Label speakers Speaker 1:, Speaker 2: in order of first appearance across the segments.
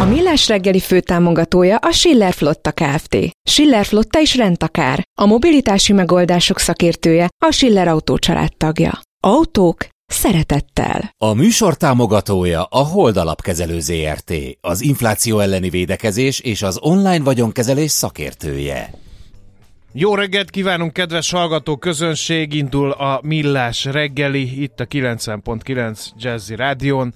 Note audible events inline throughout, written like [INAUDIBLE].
Speaker 1: A Millás reggeli főtámogatója a Schiller Flotta Kft. Schiller Flotta is rendtakár. A mobilitási megoldások szakértője a Schiller Autó tagja. Autók szeretettel.
Speaker 2: A műsor támogatója a Hold Alapkezelő ZRT, az infláció elleni védekezés és az online vagyonkezelés szakértője.
Speaker 3: Jó reggelt kívánunk, kedves hallgató közönség! Indul a Millás reggeli, itt a 90.9 Jazzy Rádion.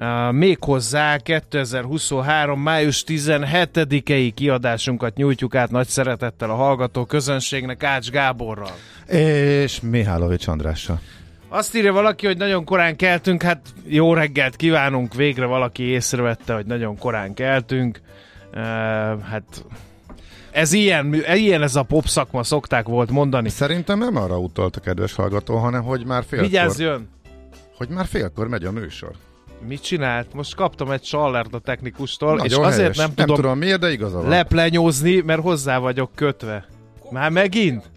Speaker 3: Uh, méghozzá 2023. május 17-i kiadásunkat nyújtjuk át nagy szeretettel a hallgató közönségnek Ács Gáborral.
Speaker 4: És Mihálovics Andrással.
Speaker 3: Azt írja valaki, hogy nagyon korán keltünk, hát jó reggelt kívánunk, végre valaki észrevette, hogy nagyon korán keltünk. Uh, hát ez ilyen, ilyen ez a pop szakma, szokták volt mondani.
Speaker 4: Szerintem nem arra utalt a kedves hallgató, hanem hogy már félkor...
Speaker 3: Vigyázz, jön!
Speaker 4: Hogy már félkor megy a műsor.
Speaker 3: Mit csinált? Most kaptam egy sallert a technikustól,
Speaker 4: Nagyon
Speaker 3: és azért
Speaker 4: helyes.
Speaker 3: nem tudom,
Speaker 4: nem tudom miért, de igaza van.
Speaker 3: leplenyózni, mert hozzá vagyok kötve. Már megint?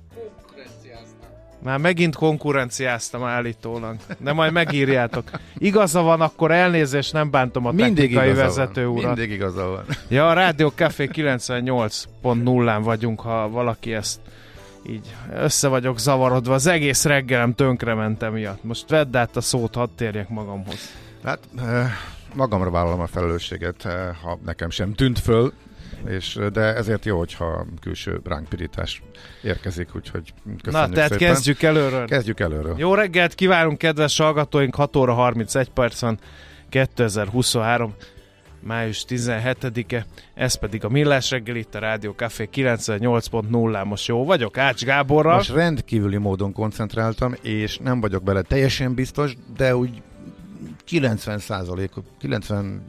Speaker 3: Már megint konkurenciáztam állítólag. De majd megírjátok. Igaza van, akkor elnézést, nem bántom a
Speaker 4: Mindig
Speaker 3: technikai vezető
Speaker 4: van.
Speaker 3: urat.
Speaker 4: Mindig igaza van.
Speaker 3: Ja, a Rádió Café 98.0-án vagyunk, ha valaki ezt így össze vagyok zavarodva. Az egész reggelem tönkrement emiatt. Most vedd át a szót, hadd térjek magamhoz.
Speaker 4: Hát eh, magamra vállalom a felelősséget, eh, ha nekem sem tűnt föl, és, eh, de ezért jó, hogyha külső ránkpirítás érkezik, úgyhogy köszönjük
Speaker 3: Na, tehát
Speaker 4: szépen.
Speaker 3: kezdjük előről.
Speaker 4: Kezdjük előről.
Speaker 3: Jó reggelt kívánunk, kedves hallgatóink! 6 óra 31 perc van, 2023 május 17-e, ez pedig a Millás reggel itt a Rádió Café 98.0-án. Most jó vagyok? Ács Gáborral.
Speaker 4: Most rendkívüli módon koncentráltam, és nem vagyok bele teljesen biztos, de úgy 90 százalék, 90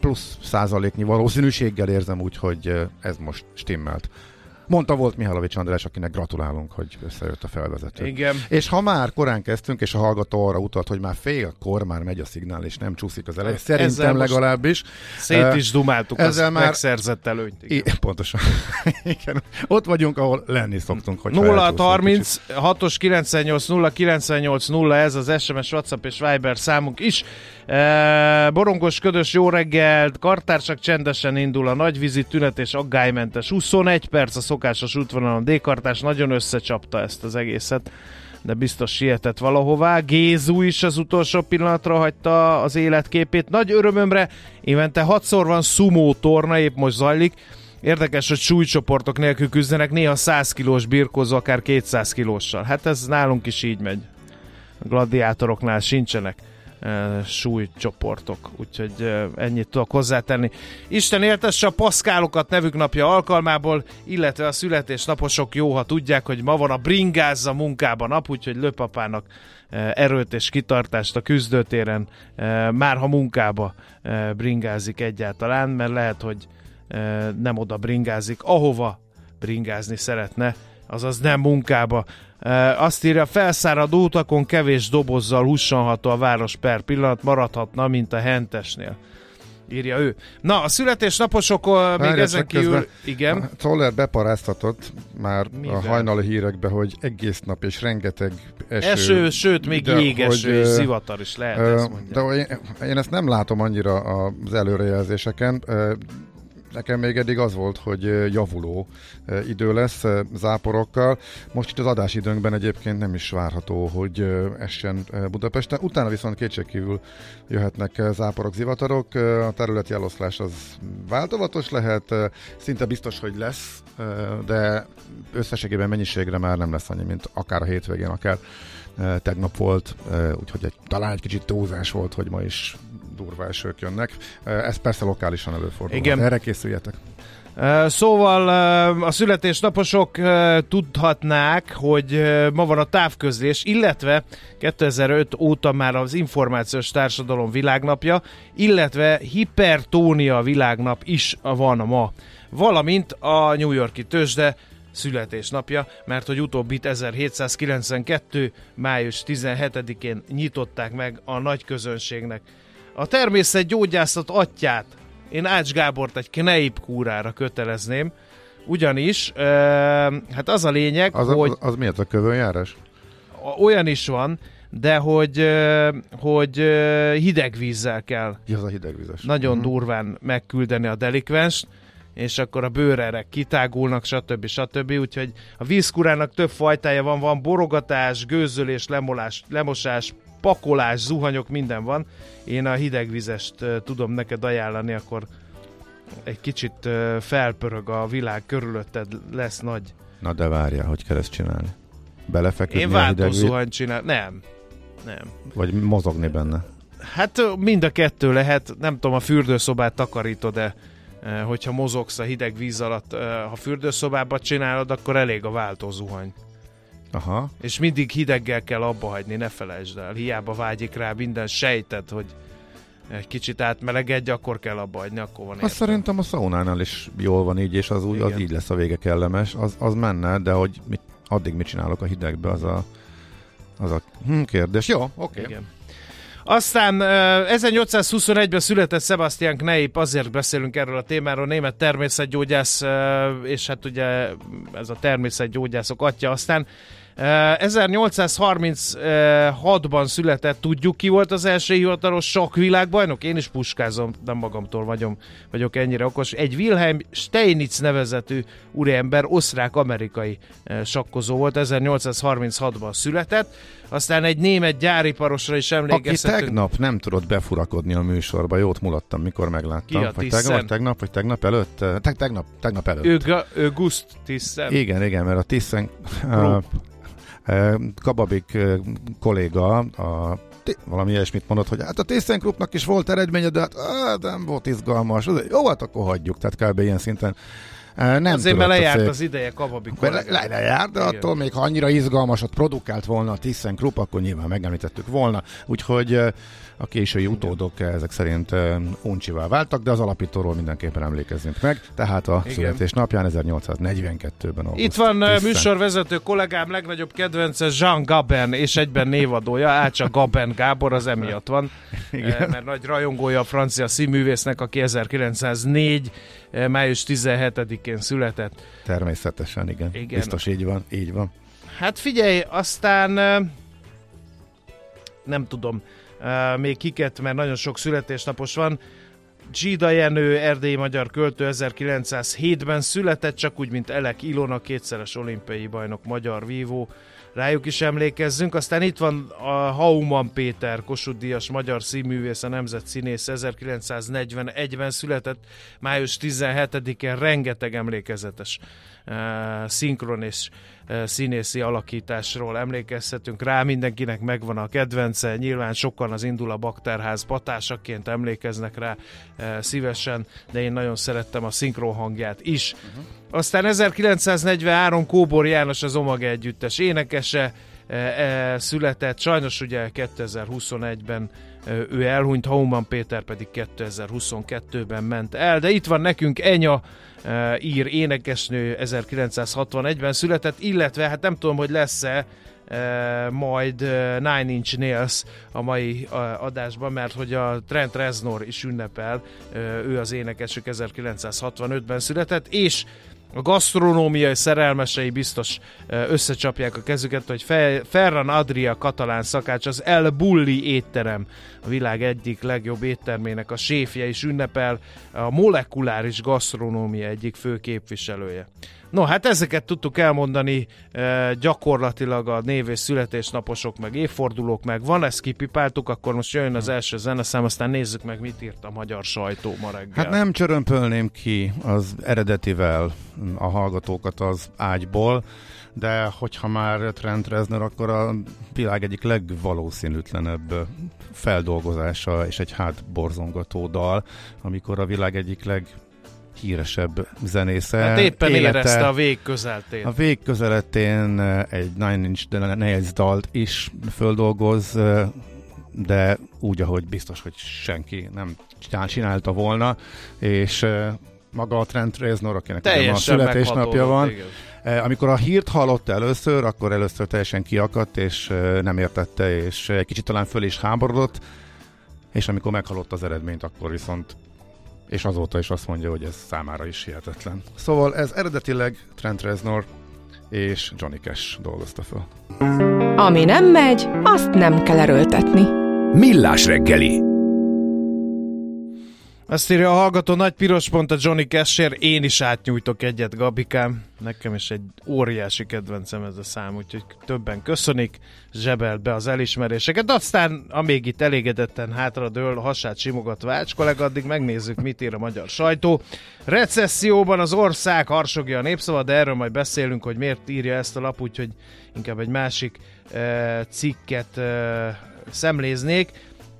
Speaker 4: plusz százaléknyi valószínűséggel érzem úgy, hogy ez most stimmelt. Mondta volt Mihálovics András, akinek gratulálunk, hogy összejött a felvezető.
Speaker 3: Igen.
Speaker 4: És ha már korán kezdtünk, és a hallgató arra utalt, hogy már félkor már megy a szignál, és nem csúszik az elej,
Speaker 3: Ezzel
Speaker 4: szerintem
Speaker 3: most
Speaker 4: legalábbis.
Speaker 3: Szét
Speaker 4: Eh,
Speaker 3: is dumáltuk az
Speaker 4: ezzel már-
Speaker 3: megszerzett előnyt. Igen.
Speaker 4: I- pontosan. [LAUGHS] Igen. Ott vagyunk, ahol lenni szoktunk. Hogy
Speaker 3: 0 30 6-os 98 0 98 0 ez az SMS, WhatsApp és Viber számunk is. E, borongos, ködös, jó reggelt, kartársak csendesen indul a nagyvízi tünet és aggálymentes. 21 perc a szokásos útvonalon, D-kartás nagyon összecsapta ezt az egészet de biztos sietett valahová. Gézu is az utolsó pillanatra hagyta az életképét. Nagy örömömre évente hatszor van sumo torna, épp most zajlik. Érdekes, hogy súlycsoportok nélkül küzdenek, néha 100 kilós birkózó, akár 200 kilóssal. Hát ez nálunk is így megy. A gladiátoroknál sincsenek súlycsoportok, úgyhogy ennyit tudok hozzátenni. Isten éltesse a paszkálokat nevük napja alkalmából, illetve a születésnaposok jó, ha tudják, hogy ma van a bringázza munkába nap, úgyhogy löpapának erőt és kitartást a küzdőtéren, már ha munkába bringázik egyáltalán, mert lehet, hogy nem oda bringázik, ahova bringázni szeretne, azaz nem munkába. Azt írja, felszáradó utakon kevés dobozzal hussanható a város per pillanat, maradhatna, mint a hentesnél. írja ő. Na, a születésnaposok még ezen kívül... Igen.
Speaker 4: Czoller beparáztatott már
Speaker 3: Mivel?
Speaker 4: a hajnali hírekbe, hogy egész nap és rengeteg eső.
Speaker 3: Eső, sőt, még
Speaker 4: de
Speaker 3: jégeső
Speaker 4: hogy,
Speaker 3: és zivatar is lehet,
Speaker 4: Ö,
Speaker 3: ezt mondja.
Speaker 4: De én, én ezt nem látom annyira az előrejelzéseken. Nekem még eddig az volt, hogy javuló idő lesz záporokkal. Most itt az adásidőnkben egyébként nem is várható, hogy essen Budapesten. Utána viszont kétségkívül jöhetnek záporok, zivatarok. A területi eloszlás az változatos lehet, szinte biztos, hogy lesz, de összességében mennyiségre már nem lesz annyi, mint akár a hétvégén, akár tegnap volt, úgyhogy egy, talán egy kicsit túlzás volt, hogy ma is durva esők jönnek. Ez persze lokálisan előfordul.
Speaker 3: Igen.
Speaker 4: Erre készüljetek.
Speaker 3: Szóval a születésnaposok tudhatnák, hogy ma van a távközlés, illetve 2005 óta már az információs társadalom világnapja, illetve hipertónia világnap is van ma. Valamint a New Yorki tőzsde születésnapja, mert hogy utóbbit 1792. május 17-én nyitották meg a nagy közönségnek. A természetgyógyászat atyát én Ács Gábort egy Kneip kúrára kötelezném, ugyanis ö, hát az a lényeg,
Speaker 4: Az,
Speaker 3: hogy
Speaker 4: az, az miért a kövönjárás?
Speaker 3: olyan is van, de hogy, hogy hideg vízzel kell
Speaker 4: Ja, az a hidegvizes.
Speaker 3: nagyon
Speaker 4: Mhm.
Speaker 3: durván megküldeni a delikvenst, és akkor a bőrerek kitágulnak, stb. stb. Úgyhogy a vízkurának több fajtája van, van borogatás, gőzölés, lemolás, lemosás, pakolás, zuhanyok, minden van. Én a hidegvizest tudom neked ajánlani, akkor egy kicsit felpörög a világ körülötted, lesz nagy.
Speaker 4: Na de várjál, hogy kell ezt csinálni? Belefeküdni
Speaker 3: Én
Speaker 4: a
Speaker 3: váltó
Speaker 4: hidegvíz,
Speaker 3: zuhany csinál. Nem. Nem.
Speaker 4: vagy mozogni benne?
Speaker 3: Hát mind a kettő lehet, nem tudom, a fürdőszobát takarítod-e, ö, hogyha mozogsz a hideg víz alatt, ha fürdőszobába csinálod, akkor elég a váltózuhany.
Speaker 4: Aha.
Speaker 3: És mindig hideggel kell abba hagyni, ne felejtsd el. Hiába vágyik rá minden sejted, hogy egy kicsit átmelegedj, akkor kell abba hagyni, akkor van
Speaker 4: Azt szerintem a szaunánál is jól van így, és az, úgy, az így lesz a vége kellemes. Az, az menne, de hogy mit, addig mit csinálok a hidegbe, az a, az a hm, kérdés. Jó, oké. Okay.
Speaker 3: Igen. Aztán ö, 1821-ben született Sebastian Kneip, azért beszélünk erről a témáról, német természetgyógyász, és hát ugye ez a természetgyógyászok atya. Aztán ö, 1836-ban született, tudjuk ki volt az első hivatalos sok világbajnok? Én is puskázom, nem magamtól vagyok, vagyok ennyire okos. Egy Wilhelm Steinitz nevezetű úriember, osztrák-amerikai sakkozó volt, 1836-ban született. Aztán egy német gyáriparosra is
Speaker 4: Aki
Speaker 3: emlékezhetünk.
Speaker 4: tegnap nem tudott befurakodni a műsorba, jót mulattam, mikor megláttam.
Speaker 3: Ki a
Speaker 4: vagy tegnap, tegnap, vagy tegnap előtt? Te, tegnap, tegnap előtt.
Speaker 3: Ő, ő Gust Tiszen.
Speaker 4: Igen, igen, mert a Tiszen uh, Kababik uh, kolléga a valami ilyesmit mondott, hogy hát a Tiszen Groupnak is volt eredménye, de hát á, nem volt izgalmas. Jó, hát akkor hagyjuk, tehát kb. ilyen szinten. Nem
Speaker 3: Azért, mert lejárt
Speaker 4: cég-
Speaker 3: az ideje Kababik
Speaker 4: Akkor le, le, lejár, de
Speaker 3: Igen.
Speaker 4: attól még ha annyira izgalmasat produkált volna a Tiszen Group, akkor nyilván megemlítettük volna. Úgyhogy a késői utódok eh, ezek szerint eh, uncsivá váltak, de az alapítóról mindenképpen emlékezzünk meg. Tehát a
Speaker 3: Igen.
Speaker 4: születésnapján 1842-ben
Speaker 3: Itt van uh,
Speaker 4: Tiszen.
Speaker 3: műsorvezető kollégám, legnagyobb kedvence Jean Gaben, és egyben névadója, Ácsa Gaben Gábor, az emiatt van, [LAUGHS] Igen. mert nagy rajongója a francia színművésznek, aki 1904. eh, május 17-én született.
Speaker 4: Természetesen, igen.
Speaker 3: Igen.
Speaker 4: Biztos így van, így van.
Speaker 3: Hát figyelj, aztán nem tudom még kiket, mert nagyon sok születésnapos van. Gida Jenő, erdélyi magyar költő 1907-ben született, csak úgy, mint Elek Ilona, kétszeres olimpiai bajnok, magyar vívó. Rájuk is emlékezzünk. Aztán itt van a Hauman Péter, Kossuth Díjas, magyar színművész, a nemzet színész, 1941-ben született, május 17-én rengeteg emlékezetes szinkron és színészi alakításról emlékezhetünk rá, mindenkinek megvan a kedvence, nyilván sokan az Indul a Bakterház patásaként emlékeznek rá szívesen, de én nagyon szerettem a szinkron hangját is. Uh-huh. Aztán 1943 Kóbor János az Omega együttes énekese, született, sajnos ugye 2021-ben e, ő elhunyt, Hauman Péter pedig 2022-ben ment el, de itt van nekünk Enya, e, ír énekesnő 1961-ben született, illetve hát nem tudom, hogy lesz-e majd Nine Inch Nails a mai adásban, mert hogy a Trent Reznor is ünnepel, ő az énekesük 1965-ben született, és a gasztronómiai szerelmesei biztos összecsapják a kezüket, hogy Ferran Adria katalán szakács, az El Bulli étterem, a világ egyik legjobb éttermének a séfje is ünnepel, a molekuláris gasztronómia egyik fő képviselője. No, hát ezeket tudtuk elmondani e, gyakorlatilag a név és születésnaposok, meg évfordulók, meg van ezt kipipáltuk, akkor most jön az első zeneszám, aztán nézzük meg, mit írt a magyar sajtó ma reggel.
Speaker 4: Hát nem csörömpölném ki az eredetivel a hallgatókat az ágyból, de hogyha már Trent Reznor, akkor a világ egyik legvalószínűtlenebb feldolgozása és egy hát borzongató dal, amikor a világ egyik leg híresebb zenésze.
Speaker 3: Hát éppen élete, érezte a vég közeltén.
Speaker 4: A vég közeletén eh, egy Nine Inch Nails dalt is földolgoz, eh, de úgy, ahogy biztos, hogy senki nem csinálta volna, és eh, maga a Trent Reznor, akinek
Speaker 3: teljesen
Speaker 4: a születésnapja van. Igen. Amikor a hírt hallott először, akkor először teljesen kiakadt, és nem értette, és egy kicsit talán föl is háborodott, és amikor meghallott az eredményt, akkor viszont és azóta is azt mondja, hogy ez számára is hihetetlen. Szóval ez eredetileg Trent Reznor és Johnny Cash dolgozta fel.
Speaker 1: Ami nem megy, azt nem kell erőltetni.
Speaker 5: Millás reggeli
Speaker 3: azt írja a hallgató nagy piros pont a Johnny Casher, én is átnyújtok egyet, Gabikám. Nekem is egy óriási kedvencem ez a szám, úgyhogy többen köszönik, zsebelt be az elismeréseket. Aztán, amíg itt elégedetten hátra dől, hasát simogat Vács kollega, addig megnézzük, mit ír a magyar sajtó. Recesszióban az ország harsogja a népszava, de erről majd beszélünk, hogy miért írja ezt a lap, úgyhogy inkább egy másik e, cikket e, szemléznék.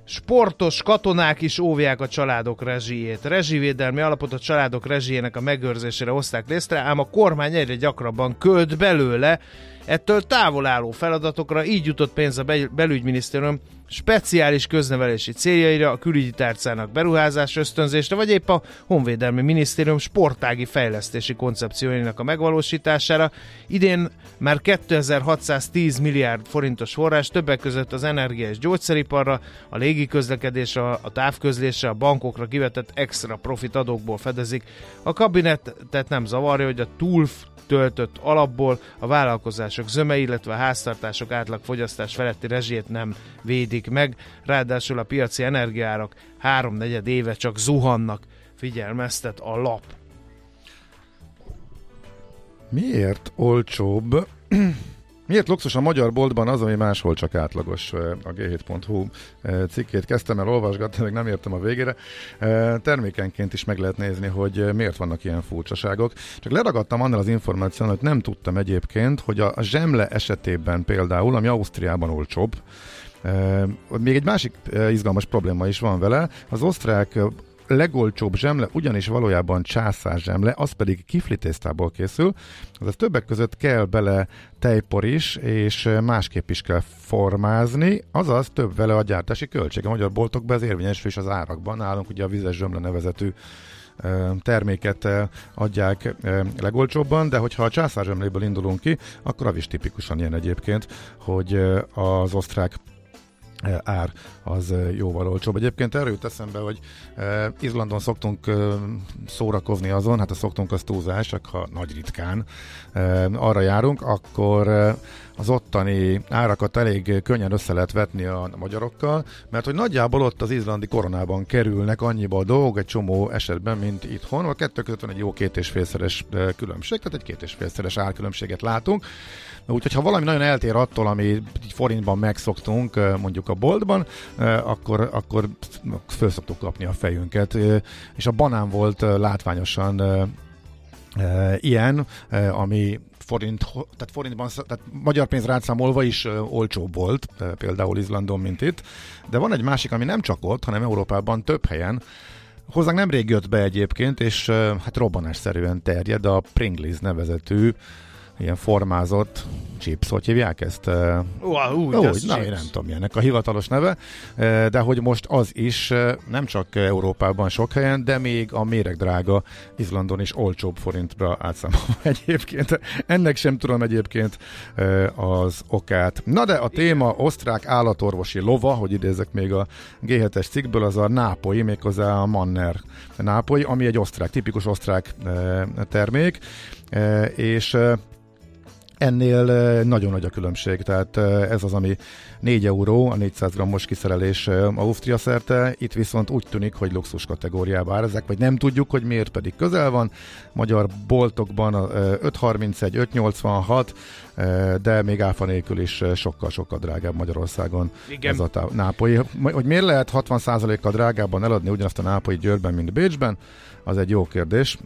Speaker 3: Sportos katonák is óvják a családok rezsijét. Rezsivédelmi alapot a családok rezsijének a megőrzésére hozták létre, ám a kormány egyre gyakrabban költ belőle, ettől távol álló feladatokra, így jutott pénz a belügyminisztérium speciális köznevelési céljaira, a külügyi tárcának beruházás ösztönzésre, vagy épp a Honvédelmi Minisztérium sportági fejlesztési koncepcióinak a megvalósítására. Idén már 2610 milliárd forintos forrás többek között az energia és gyógyszeriparra, a légiközlekedésre, a távközlésre, a bankokra kivetett extra profit adókból fedezik. A kabinetet nem zavarja, hogy a túl töltött alapból a vállalkozások zöme, illetve a háztartások átlagfogyasztás feletti rezsét nem védik meg, ráadásul a piaci energiárak háromnegyed éve csak zuhannak, figyelmeztet a lap.
Speaker 4: Miért olcsóbb [CLEARS THROAT] Miért luxus a magyar boltban az, ami máshol csak átlagos? A g7.hu cikkét kezdtem el olvasgatni, még nem értem a végére. Termékenként is meg lehet nézni, hogy miért vannak ilyen furcsaságok. Csak leragadtam annál az információn, hogy nem tudtam egyébként, hogy a zsemle esetében például, ami Ausztriában olcsóbb, még egy másik izgalmas probléma is van vele. Az osztrák legolcsóbb zsemle ugyanis valójában császár zsemle, az pedig kiflitésztából készül, azaz többek között kell bele tejpor is, és másképp is kell formázni, azaz több vele a gyártási költség. A magyar boltokban ez érvényesül is az árakban, nálunk ugye a vizes zsemle nevezetű terméket adják legolcsóbban, de hogyha a császárzsemléből indulunk ki, akkor az is tipikusan ilyen egyébként, hogy az osztrák ár az jóval olcsóbb. Egyébként erről jut eszembe, hogy Izlandon szoktunk szórakozni azon, hát a szoktunk az túlzás, csak ha nagy ritkán arra járunk, akkor az ottani árakat elég könnyen össze lehet vetni a magyarokkal, mert hogy nagyjából ott az izlandi koronában kerülnek annyiba a dolgok egy csomó esetben, mint itthon. A kettő között van egy jó két és félszeres különbség, tehát egy két és félszeres árkülönbséget látunk. Úgyhogy ha valami nagyon eltér attól, ami forintban megszoktunk, mondjuk a boltban, akkor, akkor föl szoktuk kapni a fejünket. És a banán volt látványosan ilyen, ami forint, tehát forintban, tehát magyar pénz rátszámolva is olcsóbb volt, például Izlandon, mint itt. De van egy másik, ami nem csak ott, hanem Európában több helyen, Hozzánk nemrég jött be egyébként, és hát robbanásszerűen terjed a Pringles nevezetű ilyen formázott chips, hogy hívják ezt?
Speaker 3: Uh, úgy,
Speaker 4: úgy na, én nem tudom milyennek a hivatalos neve, de hogy most az is nem csak Európában sok helyen, de még a méregdrága Izlandon is olcsóbb forintba átszámolva [LAUGHS] egyébként. Ennek sem tudom egyébként az okát. Na de a téma osztrák állatorvosi lova, hogy idézek még a G7-es cikkből, az a nápoi, méghozzá a Manner nápoi, ami egy osztrák, tipikus osztrák termék, és Ennél nagyon nagy a különbség, tehát ez az, ami 4 euró a 400 grammos kiszerelés Ausztria szerte, itt viszont úgy tűnik, hogy luxus kategóriába árazák, vagy nem tudjuk, hogy miért pedig közel van. Magyar boltokban 531, 586, de még áfa nélkül is sokkal-sokkal drágább Magyarországon Igen. ez a tá- nápoi. Hogy miért lehet 60%-kal drágábban eladni ugyanazt a nápoi Győrben, mint Bécsben, az egy jó kérdés.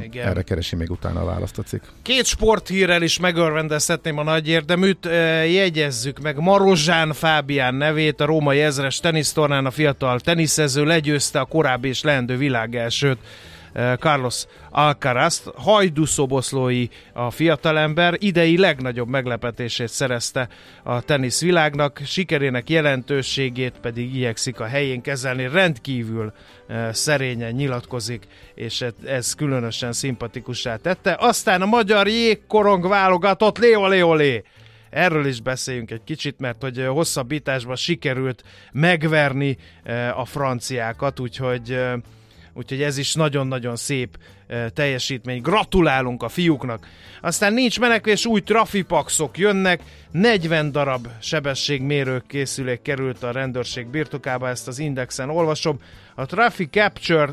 Speaker 4: Igen. Erre keresi még utána a választ a cikk.
Speaker 3: Két sporthírrel is megörvendezhetném a nagy érdeműt. Jegyezzük meg Marozsán Fábián nevét, a római ezres tenisztornán a fiatal teniszező legyőzte a korábbi és leendő világelsőt Carlos Alcaraz, hajdúszoboszlói a fiatalember, idei legnagyobb meglepetését szerezte a tenisz világnak, sikerének jelentőségét pedig igyekszik a helyén kezelni, rendkívül szerényen nyilatkozik, és ez különösen szimpatikussá tette. Aztán a magyar jégkorong válogatott, lé, olé! Erről is beszéljünk egy kicsit, mert hogy hosszabbításban sikerült megverni a franciákat, úgyhogy úgyhogy ez is nagyon-nagyon szép teljesítmény. Gratulálunk a fiúknak! Aztán nincs menekvés, új trafipaxok jönnek, 40 darab sebességmérő készülék került a rendőrség birtokába, ezt az indexen olvasom. A Traffic Capture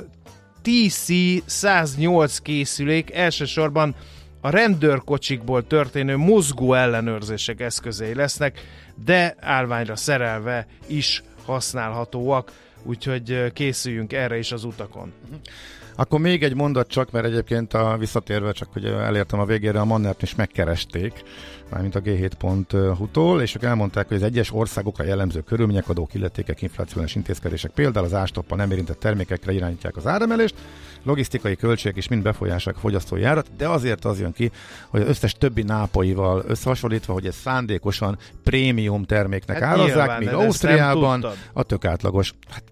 Speaker 3: TC 108 készülék elsősorban a rendőrkocsikból történő mozgó ellenőrzések eszközei lesznek, de állványra szerelve is használhatóak úgyhogy készüljünk erre is az utakon.
Speaker 4: Akkor még egy mondat csak, mert egyébként a visszatérve csak, hogy elértem a végére, a Mannert is megkeresték, mármint a G7.hu-tól, és ők elmondták, hogy az egyes országokra jellemző körülmények, adók, illetékek, inflációs intézkedések, például az ástoppa nem érintett termékekre irányítják az áremelést, logisztikai költségek is mind befolyásolják a fogyasztói árat, de azért az jön ki, hogy az összes többi nápaival összehasonlítva, hogy ez szándékosan prémium terméknek hát árazzák, míg Ausztriában a tök átlagos. Hát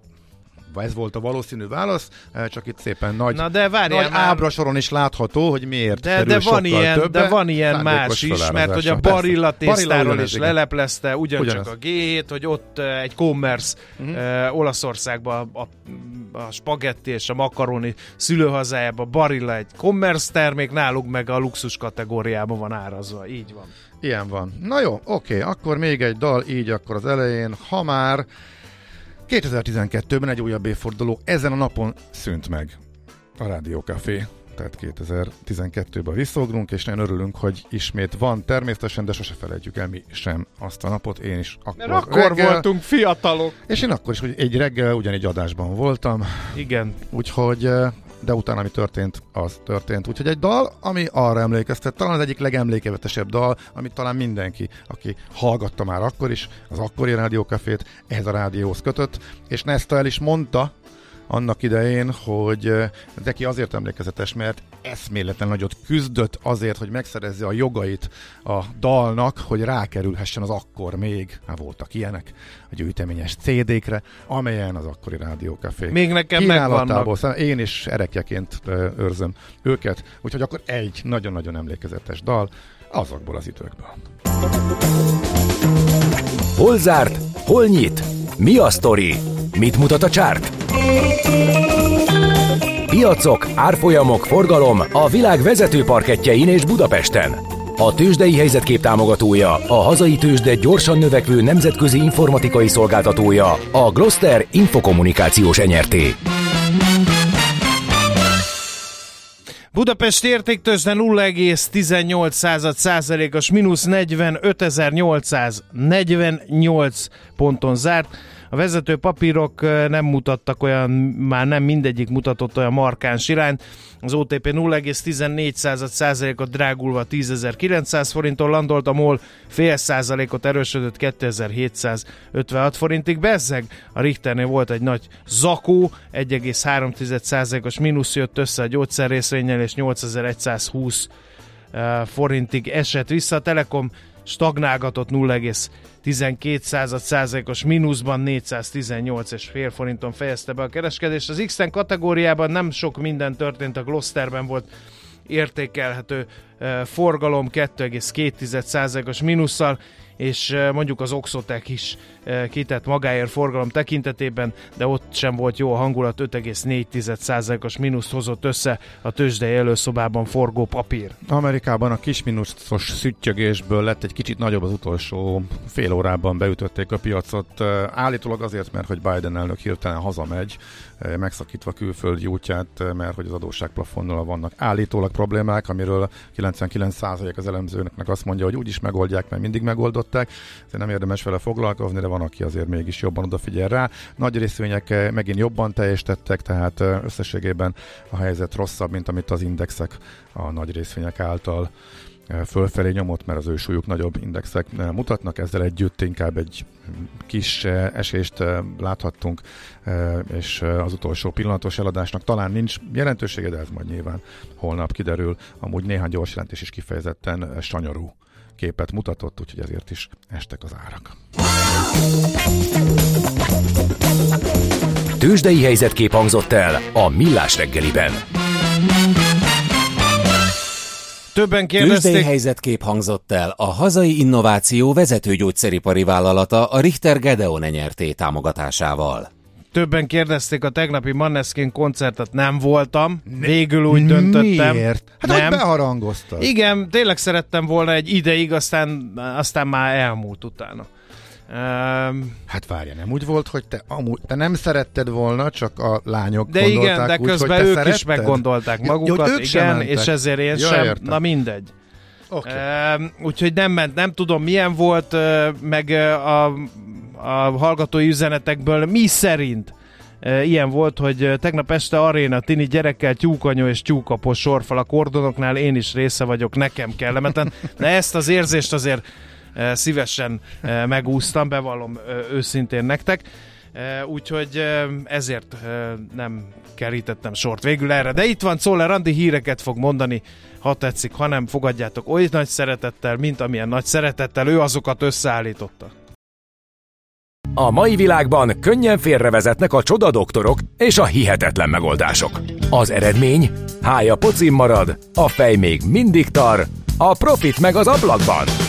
Speaker 4: ez volt a valószínű válasz, eh, csak itt szépen nagy, Na de nagy már... ábrasoron is látható, hogy miért
Speaker 3: de, de van ilyen, többe, De van ilyen más is, mert hogy a Barilla tésztáról is leleplezte ugyancsak Ugyanaz. a G7, hogy ott eh, egy commerce uh-huh. uh, Olaszországban a, a spagetti és a makaroni szülőhazájában Barilla egy commerce termék, náluk meg a luxus kategóriában van árazva. Így van.
Speaker 4: Ilyen van. Na jó, oké, akkor még egy dal, így akkor az elején, ha már 2012-ben egy újabb évforduló, ezen a napon szűnt meg a Rádiókafé tehát 2012-ben visszaugrunk, és nagyon örülünk, hogy ismét van természetesen, de sose felejtjük el mi sem azt a napot, én is
Speaker 3: akkor Mert akkor reggel, voltunk fiatalok.
Speaker 4: És én akkor is, hogy egy reggel ugyanígy adásban voltam.
Speaker 3: Igen.
Speaker 4: Úgyhogy de utána, ami történt, az történt. Úgyhogy egy dal, ami arra emlékeztet, talán az egyik legemlékevetesebb dal, amit talán mindenki, aki hallgatta már akkor is, az akkori rádiókafét, ehhez a rádióhoz kötött, és Nesta el is mondta, annak idején, hogy neki azért emlékezetes, mert eszméletlen nagyot küzdött azért, hogy megszerezze a jogait a dalnak, hogy rákerülhessen az akkor még, hát voltak ilyenek, a gyűjteményes CD-kre, amelyen az akkori rádiókafé.
Speaker 3: Még nekem megvannak.
Speaker 4: Én is erekjeként őrzöm őket, úgyhogy akkor egy nagyon-nagyon emlékezetes dal azokból az időkből.
Speaker 5: Hol zárt? Hol nyit? Mi a sztori? Mit mutat a csárt? Piacok, árfolyamok, forgalom a világ vezető parketjein és Budapesten. A tőzsdei helyzetkép támogatója, a hazai tőzsde gyorsan növekvő nemzetközi informatikai szolgáltatója, a Gloster Infokommunikációs enyerté.
Speaker 3: Budapest értéktőzsde 0,18 százalékos, mínusz 45.848 ponton zárt. A vezető papírok nem mutattak olyan, már nem mindegyik mutatott olyan markáns irányt. Az OTP 0,14%-ot drágulva 10.900 forinton landolt, a MOL fél százalékot erősödött 2756 forintig. Bezzeg a Richternél volt egy nagy zakó, 1,3%-os mínusz jött össze a gyógyszerrészvényel, és 8120 forintig esett vissza. A Telekom stagnálgatott 0,12 százalékos mínuszban 418 és fél forinton fejezte be a kereskedést. Az x kategóriában nem sok minden történt, a Glosterben volt értékelhető forgalom 2,2%-os mínusszal, és mondjuk az Oxotec is kitett magáért forgalom tekintetében, de ott sem volt jó a hangulat, 5,4%-os mínuszt hozott össze a tőzsdei előszobában forgó papír.
Speaker 4: Amerikában a kis mínuszos szüttyögésből lett egy kicsit nagyobb az utolsó fél órában beütötték a piacot. Állítólag azért, mert hogy Biden elnök hirtelen hazamegy, megszakítva külföldi útját, mert hogy az adósságplafonnal vannak állítólag problémák, amiről 99% az elemzőnek azt mondja, hogy úgyis megoldják, mert mindig megoldották. Ez nem érdemes vele foglalkozni, de van, aki azért mégis jobban odafigyel rá. Nagy részvények megint jobban teljesítettek, tehát összességében a helyzet rosszabb, mint amit az indexek a nagy részvények által fölfelé nyomott, mert az ő súlyuk nagyobb indexek mutatnak, ezzel együtt inkább egy kis esést láthattunk, és az utolsó pillanatos eladásnak talán nincs jelentősége, de ez majd nyilván holnap kiderül. Amúgy néhány gyors jelentés is kifejezetten sanyarú képet mutatott, úgyhogy ezért is estek az árak.
Speaker 5: Tőzsdei helyzetkép hangzott el a Millás reggeliben.
Speaker 3: Többen kérdezték...
Speaker 2: Tőzsdei helyzetkép hangzott el. A hazai innováció vezető gyógyszeripari vállalata a Richter Gedeon nyerté támogatásával.
Speaker 3: Többen kérdezték a tegnapi Manneskin koncertet, nem voltam. Végül úgy döntöttem.
Speaker 4: Miért? Hát nem. beharangoztad.
Speaker 3: Igen, tényleg szerettem volna egy ideig, aztán, aztán már elmúlt utána.
Speaker 4: Um, hát várja, nem úgy volt, hogy te, amúgy, te nem szeretted volna, csak a lányok
Speaker 3: de
Speaker 4: gondolták
Speaker 3: igen, de
Speaker 4: úgy,
Speaker 3: közben
Speaker 4: hogy
Speaker 3: ők
Speaker 4: szeretted?
Speaker 3: is meggondolták magukat,
Speaker 4: ja, ők
Speaker 3: igen, és ezért én
Speaker 4: ja,
Speaker 3: sem,
Speaker 4: értem.
Speaker 3: na mindegy.
Speaker 4: Okay.
Speaker 3: Um, úgyhogy nem ment, nem tudom milyen volt, uh, meg uh, a, a hallgatói üzenetekből mi szerint uh, ilyen volt, hogy tegnap este aréna tini gyerekkel tyúkanyó és tyúkapos sorfal a kordonoknál, én is része vagyok, nekem kellemeten, de ezt az érzést azért szívesen megúsztam, bevallom őszintén nektek. Úgyhogy ezért nem kerítettem sort végül erre. De itt van Czoller Andi híreket fog mondani, ha tetszik, ha nem, fogadjátok oly nagy szeretettel, mint amilyen nagy szeretettel ő azokat összeállította.
Speaker 5: A mai világban könnyen félrevezetnek a csoda doktorok és a hihetetlen megoldások. Az eredmény? Hája pocim marad, a fej még mindig tar, a profit meg az ablakban.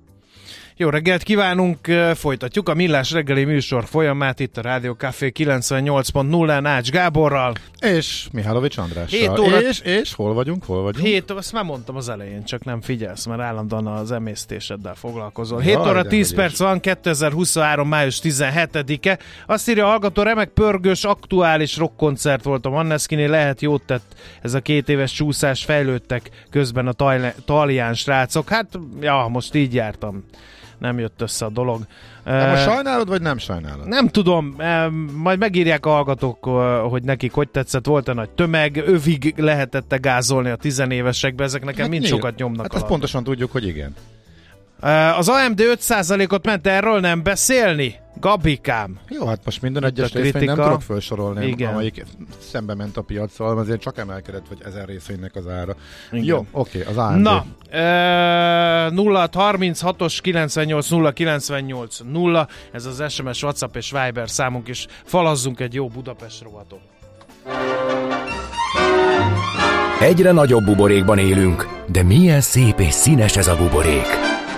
Speaker 3: Jó reggelt kívánunk, folytatjuk a Millás reggeli műsor folyamát itt a Rádió Café 98.0-án Ács Gáborral.
Speaker 4: És Mihálovics Andrással.
Speaker 3: Hét óra-
Speaker 4: És, és hol vagyunk, hol vagyunk?
Speaker 3: Hét, azt már mondtam az elején, csak nem figyelsz, mert állandóan az emésztéseddel foglalkozol.
Speaker 4: Jaj,
Speaker 3: 7 óra
Speaker 4: de
Speaker 3: 10
Speaker 4: hogy
Speaker 3: perc van, 2023. május 17-e. Azt írja a hallgató, remek pörgős, aktuális rockkoncert volt a Manneskiné, lehet jót tett ez a két éves csúszás, fejlődtek közben a tajle- taljáns srácok. Hát, ja, most így jártam. Nem jött össze a dolog.
Speaker 4: De most sajnálod, vagy nem sajnálod?
Speaker 3: nem tudom, majd megírják a hallgatók, hogy nekik hogy tetszett, volt-e nagy tömeg, övig lehetette gázolni a tizenévesekbe, ezek nekem mind
Speaker 4: nyilván.
Speaker 3: sokat nyomnak
Speaker 4: Hát ezt
Speaker 3: alatt.
Speaker 4: pontosan tudjuk, hogy igen.
Speaker 3: Az AMD 5%-ot ment erről nem beszélni? Gabikám.
Speaker 4: Jó, hát most minden
Speaker 3: Itt
Speaker 4: egyes
Speaker 3: a
Speaker 4: részvény nem tudok felsorolni,
Speaker 3: Igen.
Speaker 4: amelyik szembe ment a piacsal, azért csak emelkedett, vagy ezer részvénynek az ára.
Speaker 3: Igen.
Speaker 4: Jó, oké, az AMD.
Speaker 3: Na, e, 0 36-os 98 0 98 0, ez az SMS, WhatsApp és Viber számunk, és falazzunk egy jó Budapest rovatot.
Speaker 5: Egyre nagyobb buborékban élünk, de milyen szép és színes ez a buborék.